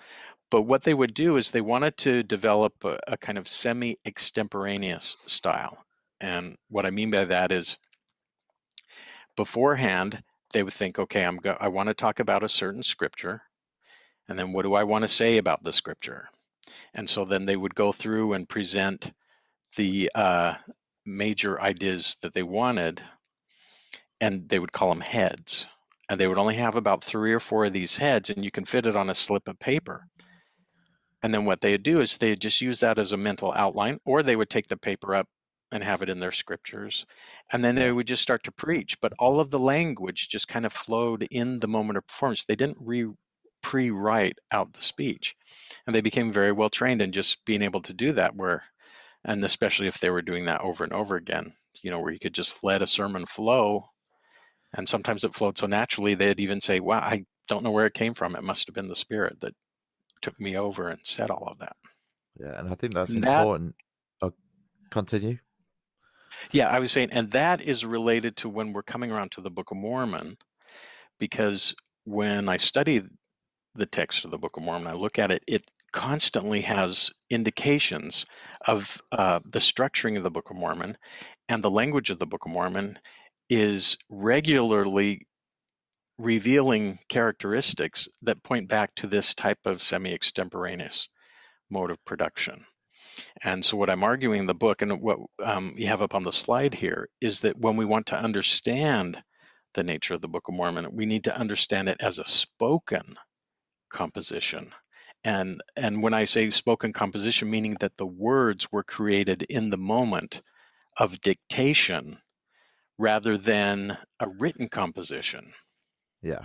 But what they would do is they wanted to develop a, a kind of semi extemporaneous style. And what I mean by that is beforehand, they would think, okay, I'm go- I want to talk about a certain scripture. And then what do I want to say about the scripture? And so then they would go through and present the uh, major ideas that they wanted, and they would call them heads. And they would only have about three or four of these heads, and you can fit it on a slip of paper. And then what they would do is they would just use that as a mental outline, or they would take the paper up and have it in their scriptures. And then they would just start to preach. But all of the language just kind of flowed in the moment of performance. They didn't re pre-write out the speech. And they became very well trained in just being able to do that where and especially if they were doing that over and over again, you know, where you could just let a sermon flow and sometimes it flowed so naturally they'd even say, Wow, I don't know where it came from. It must have been the spirit that took me over and said all of that. Yeah, and I think that's And that important. Oh, continue. Yeah, I was saying, and that is related to when we're coming around to the Book of Mormon, because when I study the text of the Book of Mormon, I look at it, it constantly has indications of uh, the structuring of the Book of Mormon and the language of the Book of Mormon is regularly revealing characteristics that point back to this type of semi extemporaneous mode of production. And so, what I'm arguing in the book and what um, you have up on the slide here is that when we want to understand the nature of the Book of Mormon, we need to understand it as a spoken composition. And, and when I say spoken composition, meaning that the words were created in the moment of dictation rather than a written composition. Yeah.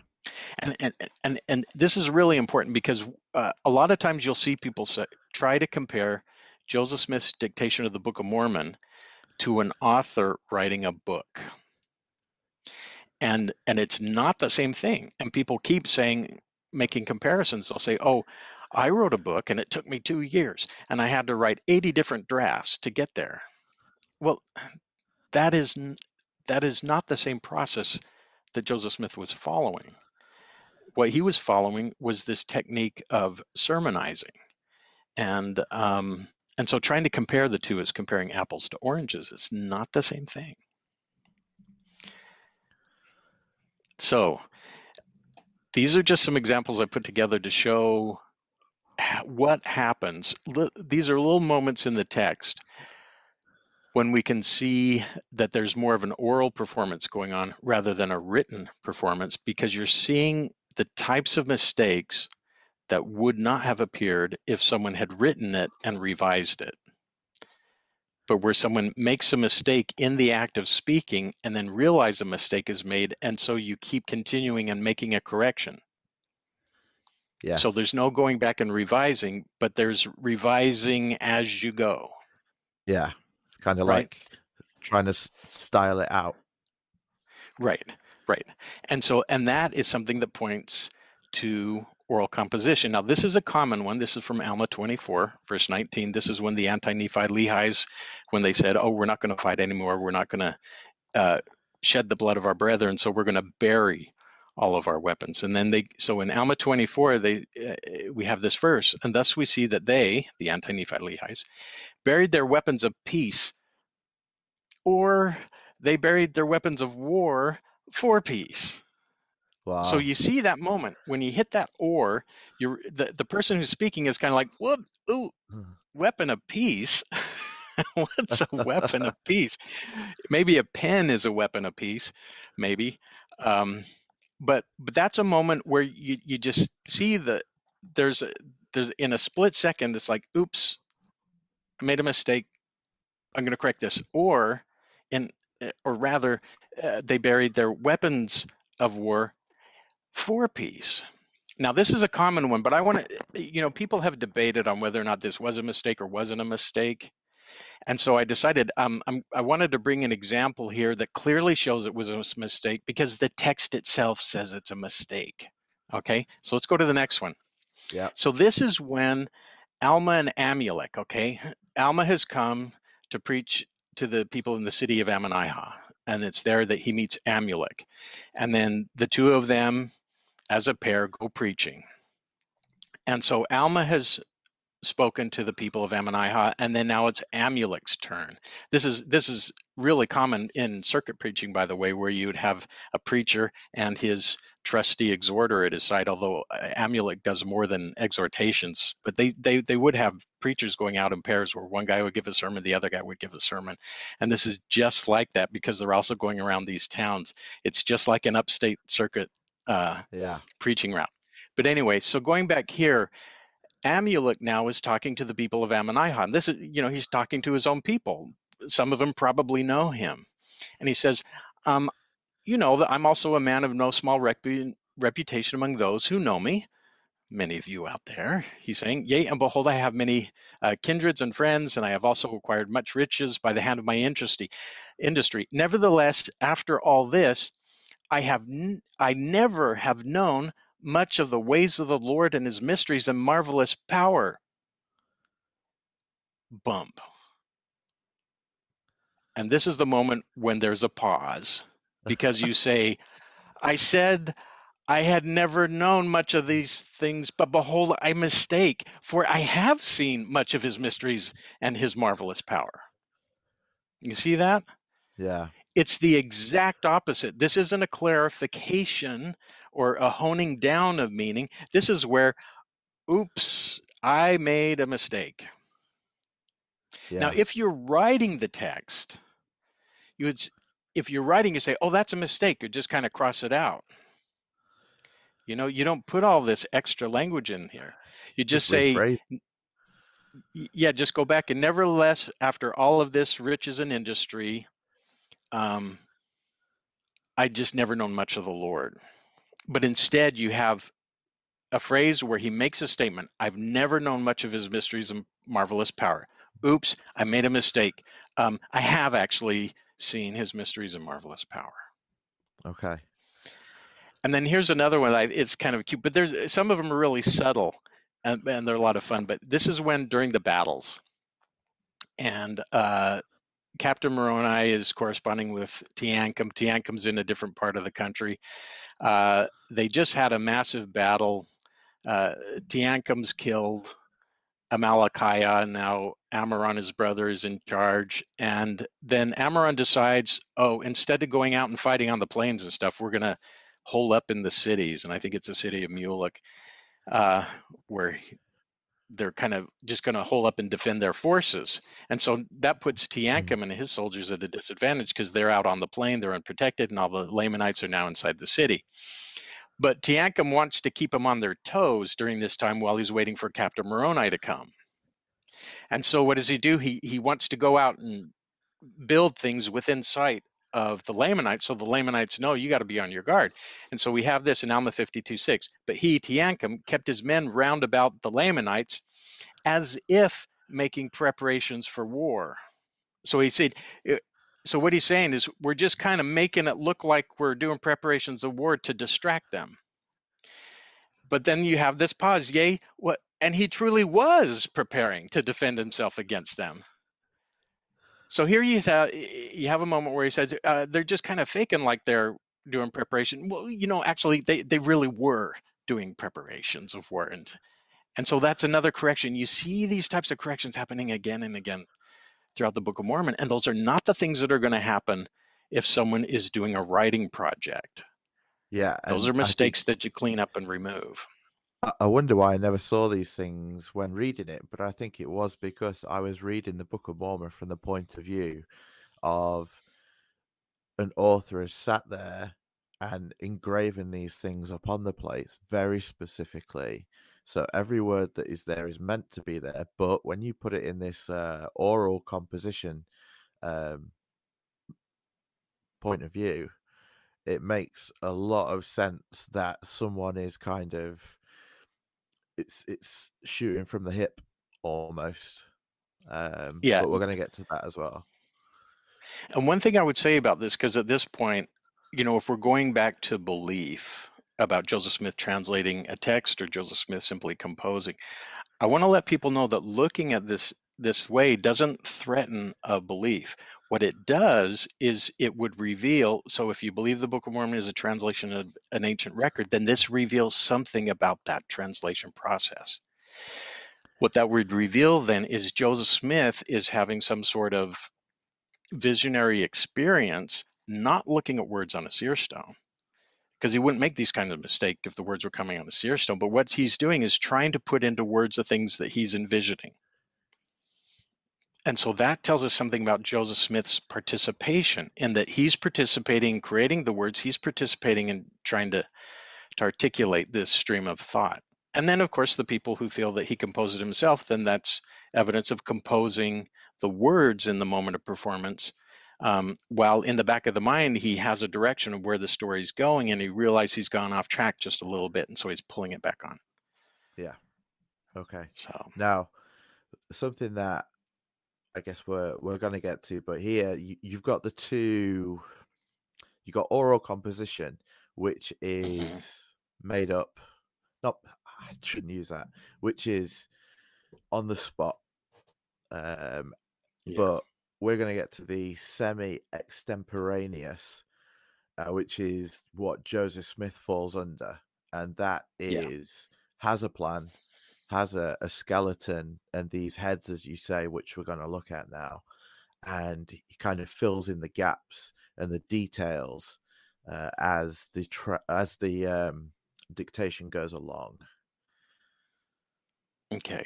And and and and this is really important because uh, a lot of times you'll see people say, try to compare Joseph Smith's dictation of the Book of Mormon to an author writing a book. And and it's not the same thing. And people keep saying making comparisons. They'll say, "Oh, I wrote a book and it took me 2 years and I had to write 80 different drafts to get there." Well, that is, that is not the same process that Joseph Smith was following. What he was following was this technique of sermonizing, and um, and so trying to compare the two is comparing apples to oranges. It's not the same thing. So these are just some examples I put together to show what happens. These are little moments in the text when we can see that there's more of an oral performance going on rather than a written performance because you're seeing the types of mistakes that would not have appeared if someone had written it and revised it. But where someone makes a mistake in the act of speaking and then realize a mistake is made, and so you keep continuing and making a correction. Yes. So there's no going back and revising, but there's revising as you go. Yeah. It's kind of Right. like trying to s- style it out. Right, right. And so, and that is something that points to oral composition. Now, this is a common one. This is from Alma 24, verse 19. This is when the anti Nephi Lehi's, when they said, Oh, we're not going to fight anymore. We're not going to uh, shed the blood of our brethren. So we're going to bury all of our weapons. And then they, so in Alma 24, they, uh, we have this verse, and thus we see that they, the anti Nephi Lehi's, buried their weapons of peace, or they buried their weapons of war for peace. Wow. So you see that moment when you hit that or, you're the, the person who's speaking is kind of like, whoop, ooh, weapon of peace. What's a weapon of peace? Maybe a pen is a weapon of peace, maybe. Um, but but that's a moment where you, you just see the there's a, there's in a split second it's like oops I made a mistake I'm going to correct this or in uh, or rather uh, they buried their weapons of war for peace. now this is a common one but I want to you know people have debated on whether or not this was a mistake or wasn't a mistake and so I decided um, I'm, I wanted to bring an example here that clearly shows it was a mistake because the text itself says it's a mistake. Okay, so let's go to the next one. Yeah. So this is when Alma and Amulek, okay, Alma has come to preach to the people in the city of Ammonihah, and it's there that he meets Amulek. And then the two of them as a pair go preaching. And so Alma has spoken to the people of Ammonihah, and then now it's Amulek's turn. This is this is really common in circuit preaching, by the way, where you would have a preacher and his trusty exhorter at his side. Although uh, Amulek does more than exhortations, but they they they would have preachers going out in pairs, where one guy would give a sermon, the other guy would give a sermon, and this is just like that because they're also going around these towns. It's just like an upstate circuit uh, Yeah. preaching route. But anyway, so going back here, Amulek now is talking to the people of Ammonihah. And this is, you know, he's talking to his own people. Some of them probably know him. And he says, um, you know, that I'm also a man of no small repu- reputation among those who know me. Many of you out there, he's saying, Yea, and behold, I have many uh, kindreds and friends, and I have also acquired much riches by the hand of my industry. Industry. Nevertheless, after all this, I have n- I never have known much of the ways of the Lord and his mysteries and marvelous power. Bump. And this is the moment when there's a pause because you say, I said I had never known much of these things, but behold, I mistake, for I have seen much of his mysteries and his marvelous power. You see that? Yeah. It's the exact opposite. This isn't a clarification or a honing down of meaning. This is where, oops, I made a mistake. Yeah. Now, if you're writing the text, you would, if you're writing, you say, oh, that's a mistake. You just kind of cross it out. You know, you don't put all this extra language in here. You just say, rephrase. yeah, just go back. And nevertheless, after all of this riches and industry, um, I just never known much of the Lord. But instead, you have a phrase where he makes a statement I've never known much of his mysteries and marvelous power. Oops, I made a mistake. Um, I have actually seen his mysteries and marvelous power. Okay. And then here's another one. I, it's kind of cute, but there's some of them are really subtle, and, and they're a lot of fun. But this is when during the battles, and uh, Captain Moroni is corresponding with Teancum. Teancum's in a different part of the country. Uh, they just had a massive battle. Uh, Teancum's killed. Amalickiah, now Ammoron, his brother, is in charge. And then Ammoron decides, oh, instead of going out and fighting on the plains and stuff, we're going to hole up in the cities. And I think it's the city of Mulek, uh, where he- they're kind of just going to hole up and defend their forces. And so that puts mm-hmm. Teancum and his soldiers at a disadvantage because they're out on the plain, they're unprotected, and all the Lamanites are now inside the city. But Teancum wants to keep them on their toes during this time while he's waiting for Captain Moroni to come. And so what does he do? He he wants to go out and build things within sight of the Lamanites, so the Lamanites know you got to be on your guard. And so we have this in Alma 52 6. But he, Teancum, kept his men round about the Lamanites as if making preparations for war. So he said, uh, so what he's saying is we're just kind of making it look like we're doing preparations of war to distract them. But then you have this pause, yea, what? And he truly was preparing to defend himself against them. So here you have you have a moment where he says uh, they're just kind of faking like they're doing preparation. Well, you know, actually they they really were doing preparations of war, and and so that's another correction. You see these types of corrections happening again and again throughout the Book of Mormon, and those are not the things that are going to happen if someone is doing a writing project. Yeah. Those are I think- mistakes that you clean up and remove. I- wonder why I never saw these things when reading it, but I think it was because I was reading the Book of Mormon from the point of view of an author has sat there and engraving these things upon the plates very specifically. So every word that is there is meant to be there, but when you put it in this uh, oral composition um, point of view, it makes a lot of sense that someone is kind of it's it's shooting from the hip almost. Um, Yeah. but we're going to get to that as well. And one thing I would say about this, because at this point, you know, if we're going back to belief about Joseph Smith translating a text or Joseph Smith simply composing, I want to let people know that looking at this this way doesn't threaten a belief. What it does is it would reveal. So, if you believe the Book of Mormon is a translation of an ancient record, then this reveals something about that translation process. What that would reveal then is Joseph Smith is having some sort of visionary experience, not looking at words on a seer stone, because he wouldn't make these kind of mistake if the words were coming on a seer stone. But what he's doing is trying to put into words the things that he's envisioning. And so that tells us something about Joseph Smith's participation in that he's participating in creating the words, he's participating in trying to, to articulate this stream of thought. And then, of course, the people who feel that he composed it himself, then that's evidence of composing the words in the moment of performance. Um, while in the back of the mind, he has a direction of where the story's going, and he realizes he's gone off track just a little bit, and so he's pulling it back on. Yeah. Okay. So Now, something that I guess we're we're going to get to, but here you, you've got the two. You got oral composition, which Mhm. is made up. Not I shouldn't use that. Which is on the spot. Um, yeah, but we're going to get to the semi extemporaneous, uh, which is what Joseph Smith falls under, and that is Yeah. has a plan, has a, a skeleton, and these heads, as you say, which we're going to look at now, and he kind of fills in the gaps and the details uh, as the tra- as the um, dictation goes along. Okay.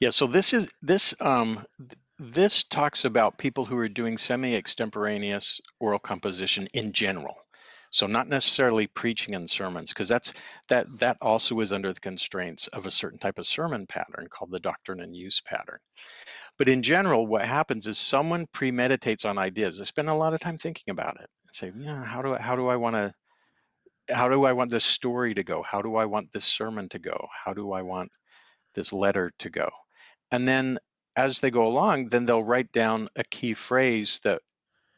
Yeah, so this is this um th- this talks about people who are doing semi-extemporaneous oral composition in general. So not necessarily preaching and sermons, because that's that that also is under the constraints of a certain type of sermon pattern called the doctrine and use pattern. But in general, what happens is someone premeditates on ideas. They spend a lot of time thinking about it. Say, yeah, how do I how do I want to how do I want this story to go? How do I want this sermon to go? How do I want this letter to go? And then as they go along, then they'll write down a key phrase that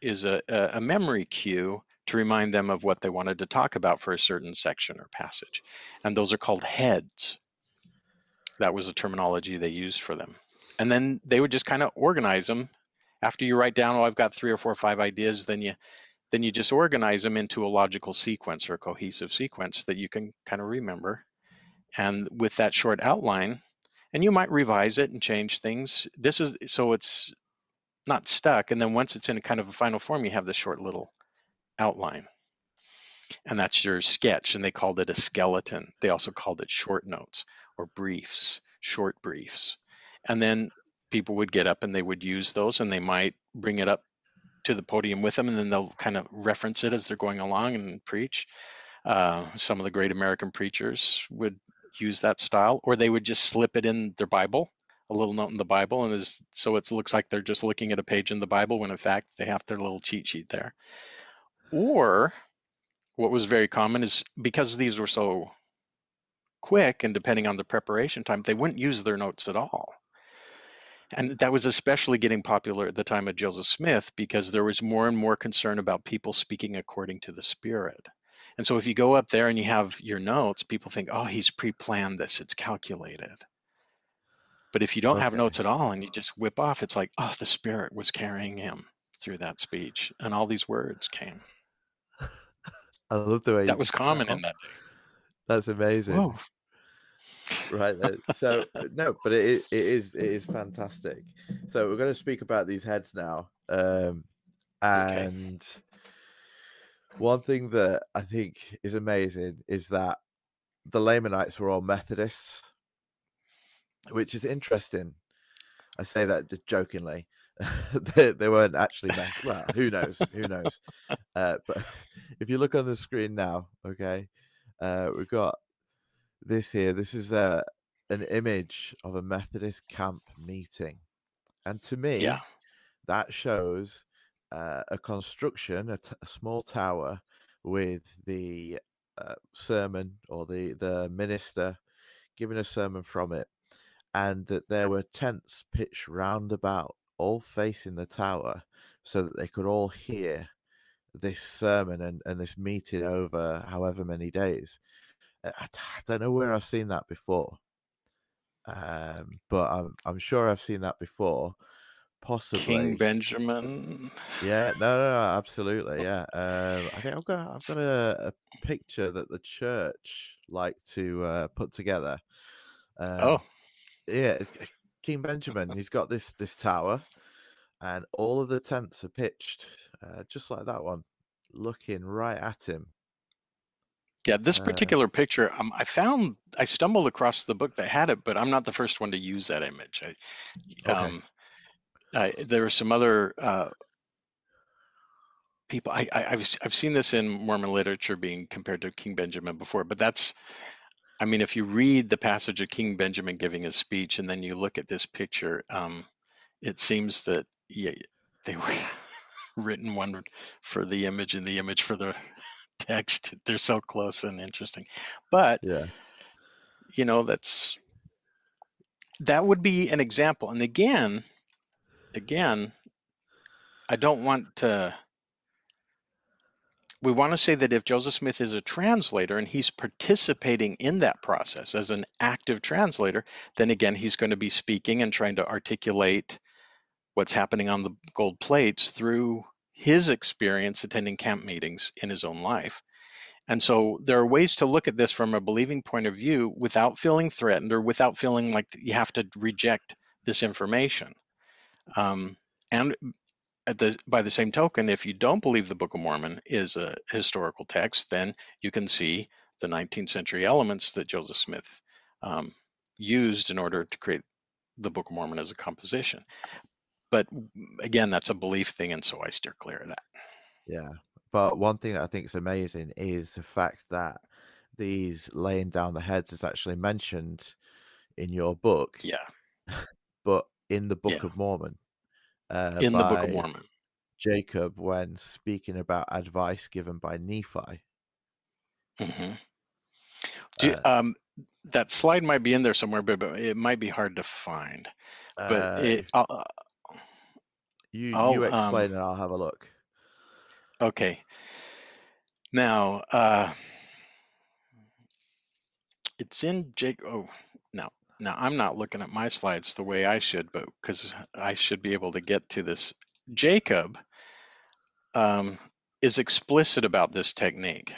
is a a memory cue to remind them of what they wanted to talk about for a certain section or passage. And those are called heads. That was the terminology they used for them. And then they would just kind of organize them. After you write down, oh, I've got three or four or five ideas, then you then you just organize them into a logical sequence or a cohesive sequence that you can kind of remember. And with that short outline, and you might revise it and change things. This is so it's not stuck. And then once it's in a kind of a final form, you have this short little outline. And that's your sketch. And they called it a skeleton. They also called it short notes or briefs, short briefs. And then people would get up and they would use those and they might bring it up to the podium with them and then they'll kind of reference it as they're going along and preach. Uh, some of the great American preachers would use that style, or they would just slip it in their Bible, a little note in the Bible, and is so it looks like they're just looking at a page in the Bible when in fact they have their little cheat sheet there. Or what was very common is because these were so quick and depending on the preparation time, they wouldn't use their notes at all. And that was especially getting popular at the time of Joseph Smith because there was more and more concern about people speaking according to the Spirit. And so if you go up there and you have your notes, people think, oh, he's pre planned this, it's calculated. But if you don't have notes at all and you just whip off, it's like, oh, the Spirit was carrying him through that speech. And all these words came. I love the way you That was common in that. That's amazing. Whoa. right there. So uh, no, but it it is it is fantastic. So we're going to speak about these heads now, um, Okay. and one thing that I think is amazing is that the Lamanites were all Methodists, which is interesting. I say that just jokingly. they, they weren't actually Meth- well, who knows? Who knows? Uh, but if you look on the screen now, okay, uh, we've got this here. This is a an image of a Methodist camp meeting, and to me, Yeah. that shows uh, a construction, a, t- a small tower with the uh, sermon or the the minister giving a sermon from it, and that there were tents pitched round about, all facing the tower, so that they could all hear this sermon and, and this meeting over however many days. I, I don't know where I've seen that before. um, but I'm I'm sure I've seen that before. Possibly King Benjamin. Yeah, no, no, no absolutely, yeah. Um, I think I've got I've got a, a picture that the church like to uh, put together. Um, Oh, yeah, it's King Benjamin. He's got this this tower, and all of the tents are pitched uh, just like that one, looking right at him. yeah. This Uh, particular picture, um, I found, I stumbled across the book that had it, but I'm not the first one to use that image. I, Okay. um, I, there were some other uh, people. I, I, I've I've seen this in Mormon literature being compared to King Benjamin before, but that's, I mean, if you read the passage of King Benjamin giving his speech, and then you look at this picture, um, it seems that yeah, they were written one for the image and the image for the text. They're so close and interesting, but Yeah, you know that's that would be an example. And again, again, I don't want to. We want to say that if Joseph Smith is a translator and he's participating in that process as an active translator, then again, he's going to be speaking and trying to articulate what's happening on the gold plates through his experience attending camp meetings in his own life. And so there are ways to look at this from a believing point of view without feeling threatened or without feeling like you have to reject this information. Um, and at the, by the same token, if you don't believe the Book of Mormon is a historical text, then you can see the 19th century elements that Joseph Smith um, used in order to create the Book of Mormon as a composition. But again, that's a belief thing, and so I steer clear of that. yeah. But one thing that I think is amazing is the fact that these laying down the heads is actually mentioned in your book, Yeah, but in the Book Yeah. of Mormon. Uh, in the Book of Mormon. Jacob when speaking about advice given by Nephi. hmm Do, Uh, um, that slide might be in there somewhere, but, but it might be hard to find. But uh, it, uh, you I'll, you um, explain and I'll have a look. okay. Now, uh, it's in Jake. Oh, no. Now I'm not looking at my slides the way I should, but because I should be able to get to this. Jacob um, is explicit about this technique,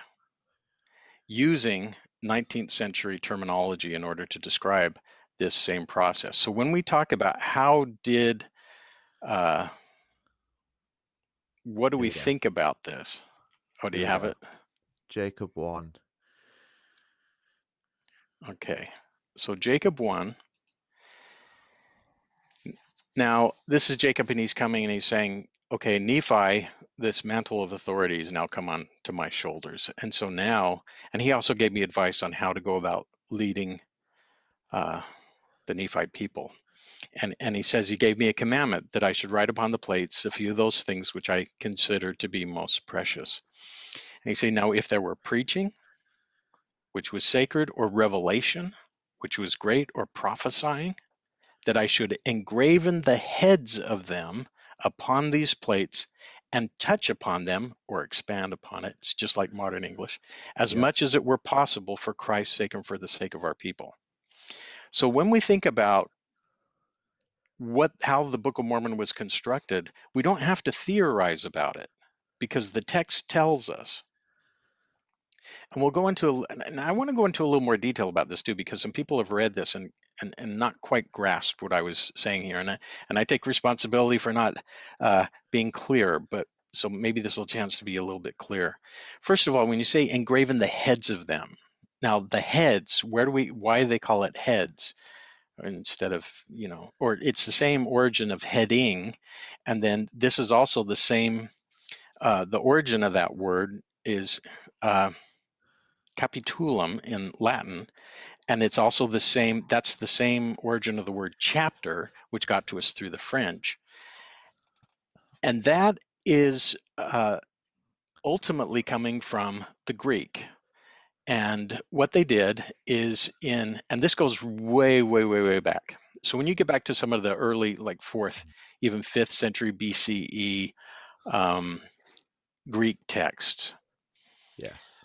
using 19th century terminology in order to describe this same process. So when we talk about how did, uh, what do we go. think about this? Oh, do you we have it? Jacob one. Okay. So Jacob 1. Now, this is Jacob, and he's coming and he's saying, Okay, Nephi, this mantle of authority has now come on to my shoulders. And so now, and he also gave me advice on how to go about leading uh, the Nephite people. And, and he says he gave me a commandment that I should write upon the plates a few of those things which I consider to be most precious. And he said, Now, if there were preaching, which was sacred, or revelation, which was great, or prophesying, that I should engraven the heads of them upon these plates and touch upon them or expand upon it. It's just like modern English, as Yeah. much as it were possible for Christ's sake and for the sake of our people. So when we think about what how the Book of Mormon was constructed, we don't have to theorize about it because the text tells us. And we'll go into, and I want to go into a little more detail about this too, because some people have read this and and, and not quite grasped what I was saying here, and I, and I take responsibility for not uh, being clear. But so maybe this will chance to be a little bit clearer. First of all, when you say engraven the heads of them, now the heads, where do we? Why do they call it heads instead of you know? Or it's the same origin of heading, and then this is also the same. Uh, the origin of that word is. Uh, capitulum in Latin, and it's also the same. That's the same origin of the word chapter, which got to us through the French, and that is uh, ultimately coming from the Greek. And what they did is in, and this goes way, way, way, way back. So when you get back to some of the early, like fourth, even fifth century BCE um, Greek texts, Yes.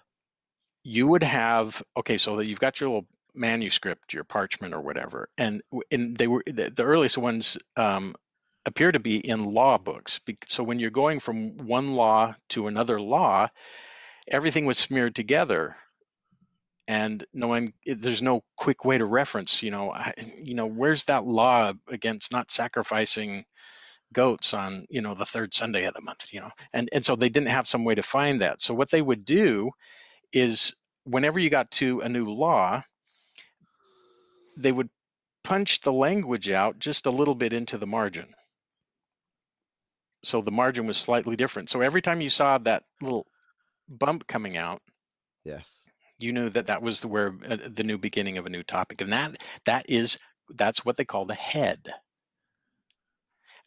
You would have okay so that you've got your little manuscript, your parchment or whatever. And and they were the, the earliest ones um, appear to be in law books. So when you're going from one law to another law, everything was smeared together and no one there's no quick way to reference you know I, you know where's that law against not sacrificing goats on you know the third sunday of the month you know and and so they didn't have some way to find that so what they would do is whenever you got to a new law they would punch the language out just a little bit into the margin. So the margin was slightly different. So every time you saw that little bump coming out yes. you knew that that was the, where uh, the new beginning of a new topic. And that that is that's what they call the head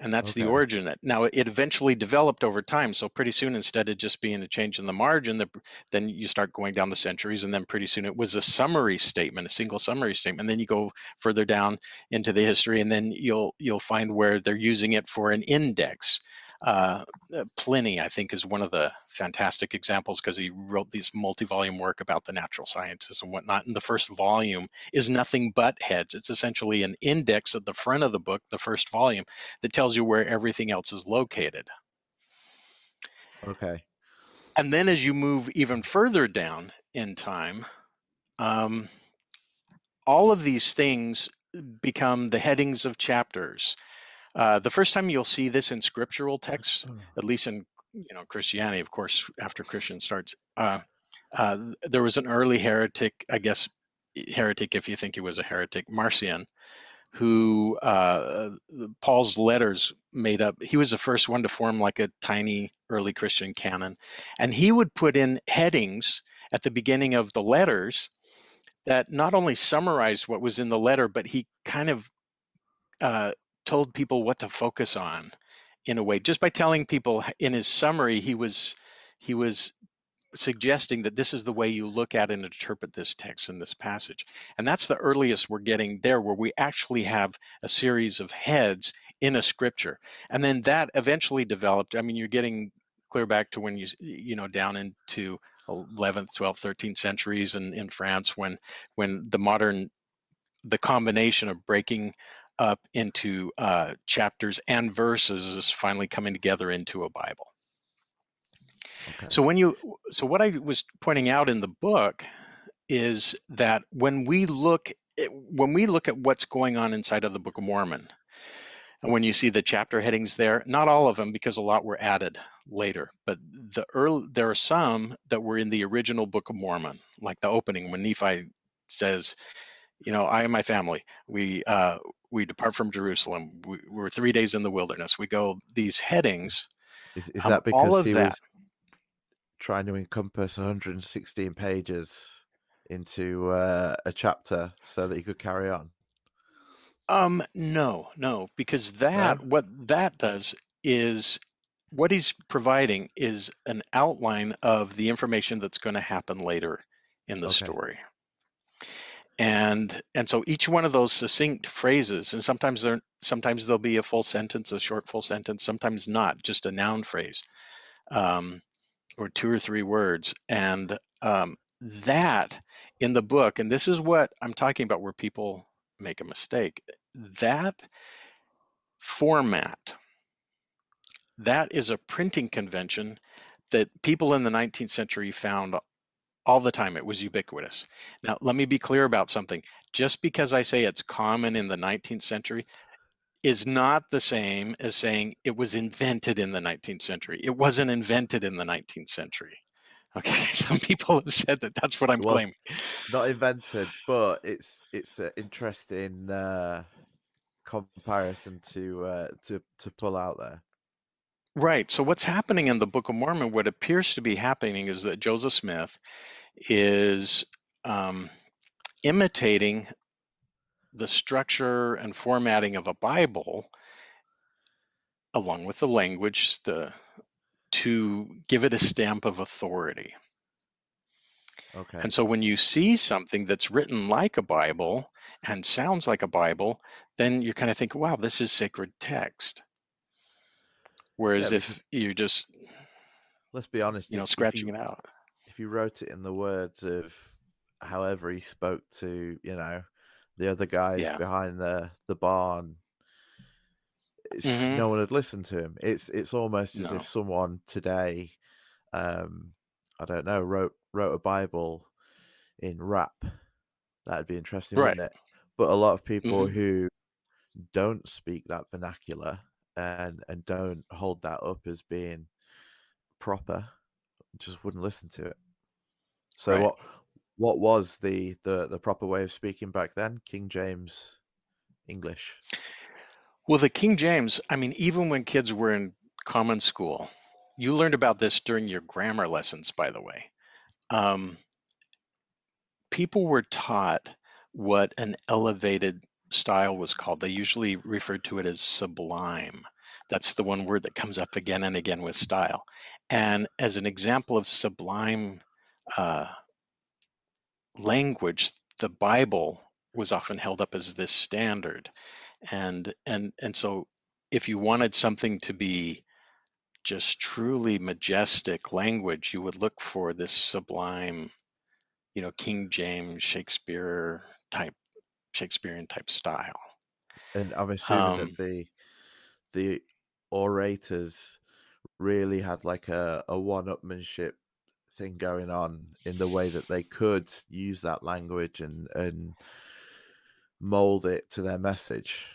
and that's okay. the origin. Now it eventually developed over time. So pretty soon, instead of just being a change in the margin, the, then you start going down the centuries, and then pretty soon it was a summary statement, a single summary statement. And then you go further down into the history, and then you'll you'll find where they're using it for an index. Uh, uh, Pliny, I think, is one of the fantastic examples because he wrote these multi-volume work about the natural sciences and whatnot. And the first volume is nothing but heads. It's essentially an index at the front of the book, the first volume, that tells you where everything else is located. Okay. And then as you move even further down in time, um, all of these things become the headings of chapters uh, the first time you'll see this in scriptural texts, oh. at least in you know Christianity, of course, after Christian starts, uh, uh, there was an early heretic, I guess, heretic if you think he was a heretic, Marcion, who uh, Paul's letters made up. He was the first one to form like a tiny early Christian canon, and he would put in headings at the beginning of the letters that not only summarized what was in the letter, but he kind of uh, told people what to focus on in a way just by telling people in his summary he was he was suggesting that this is the way you look at and interpret this text in this passage. And that's the earliest we're getting there where we actually have a series of heads in a scripture. And then that eventually developed i mean you're getting clear back to when you you know down into 11th 12th 13th centuries in, in france when when the modern the combination of breaking up into uh, chapters and verses is finally coming together into a Bible. Okay. So when you so what I was pointing out in the book is that when we look eh, when we look at what's going on inside of the Book of Mormon, and when you see the chapter headings there, not all of them because a lot were added later, but the early, there are some that were in the original Book of Mormon, like the opening when Nephi says, you know, I and my family, we uh, we depart from Jerusalem. We, are three days in the wilderness. We go these headings. Is, is um, that because he that, was trying to encompass 116 pages into uh, a chapter so that he could carry on? Um, no, no, because that no? what that does is what he's providing is an outline of the information that's going to happen later in the okay. story and and so each one of those succinct phrases and sometimes they're sometimes there'll be a full sentence a short full sentence sometimes not just a noun phrase um, or two or three words. And um, that in the book and this is what i'm talking about where people make a mistake that format that is a printing convention that people in the 19th century found all the time. It was ubiquitous. Now, let me be clear about something. Just because I say it's common in the 19th century is not the same as saying it was invented in the 19th century. It wasn't invented in the 19th century. Okay, some people have said that. That's what I'm claiming. Not invented, but it's it's an interesting uh, comparison to uh, to to pull out there. Right. So what's happening in the Book of Mormon, what appears to be happening is that Joseph Smith is um, imitating the structure and formatting of a Bible, along with the language, the to give it a stamp of authority. Okay. And so when you see something that's written like a Bible and sounds like a Bible, then you kind of think, wow, this is sacred text. Whereas yeah, if you're just let's be honest, you know, scratching you, it out. You wrote it in the words of however he spoke to you know the other guys Yeah. behind the the barn. Mhm. No one would listen to him. It's it's almost as No. if someone today, um, I don't know, wrote wrote a Bible in rap. That'd be interesting, Right. wouldn't it? But a lot of people Mhm. who don't speak that vernacular and and don't hold that up as being proper just wouldn't listen to it. So Right. what what was the, the the proper way of speaking back then? King James English. Well, the King James, I mean, even when kids were in common school, you learned about this during your grammar lessons, by the way. Um, people were taught what an elevated style was called. They usually referred to it as sublime. That's the one word that comes up again and again with style. And as an example of sublime uh, language, the Bible was often held up as this standard. And and and so if you wanted something to be just truly majestic language, you would look for this sublime, you know, King James, Shakespeare type, Shakespearean type style. And I'm assuming Um, that the the orators really had like a, a one-upmanship thing going on in the way that they could use that language and and mold it to their message.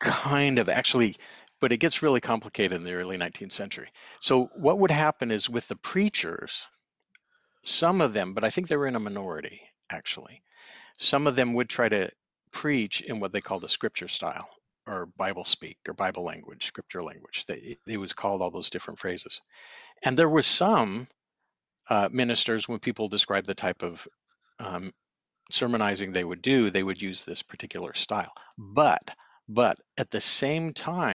kind of actually, but it gets really complicated in the early 19th century. So what would happen is with the preachers, some of them, but I think they were in a minority actually. Some of them would try to preach in what they called a scripture style or Bible speak or Bible language, scripture language. They, it was called all those different phrases. And there was some uh, ministers, when people describe the type of um, sermonizing they would do, they would use this particular style. But but at the same time,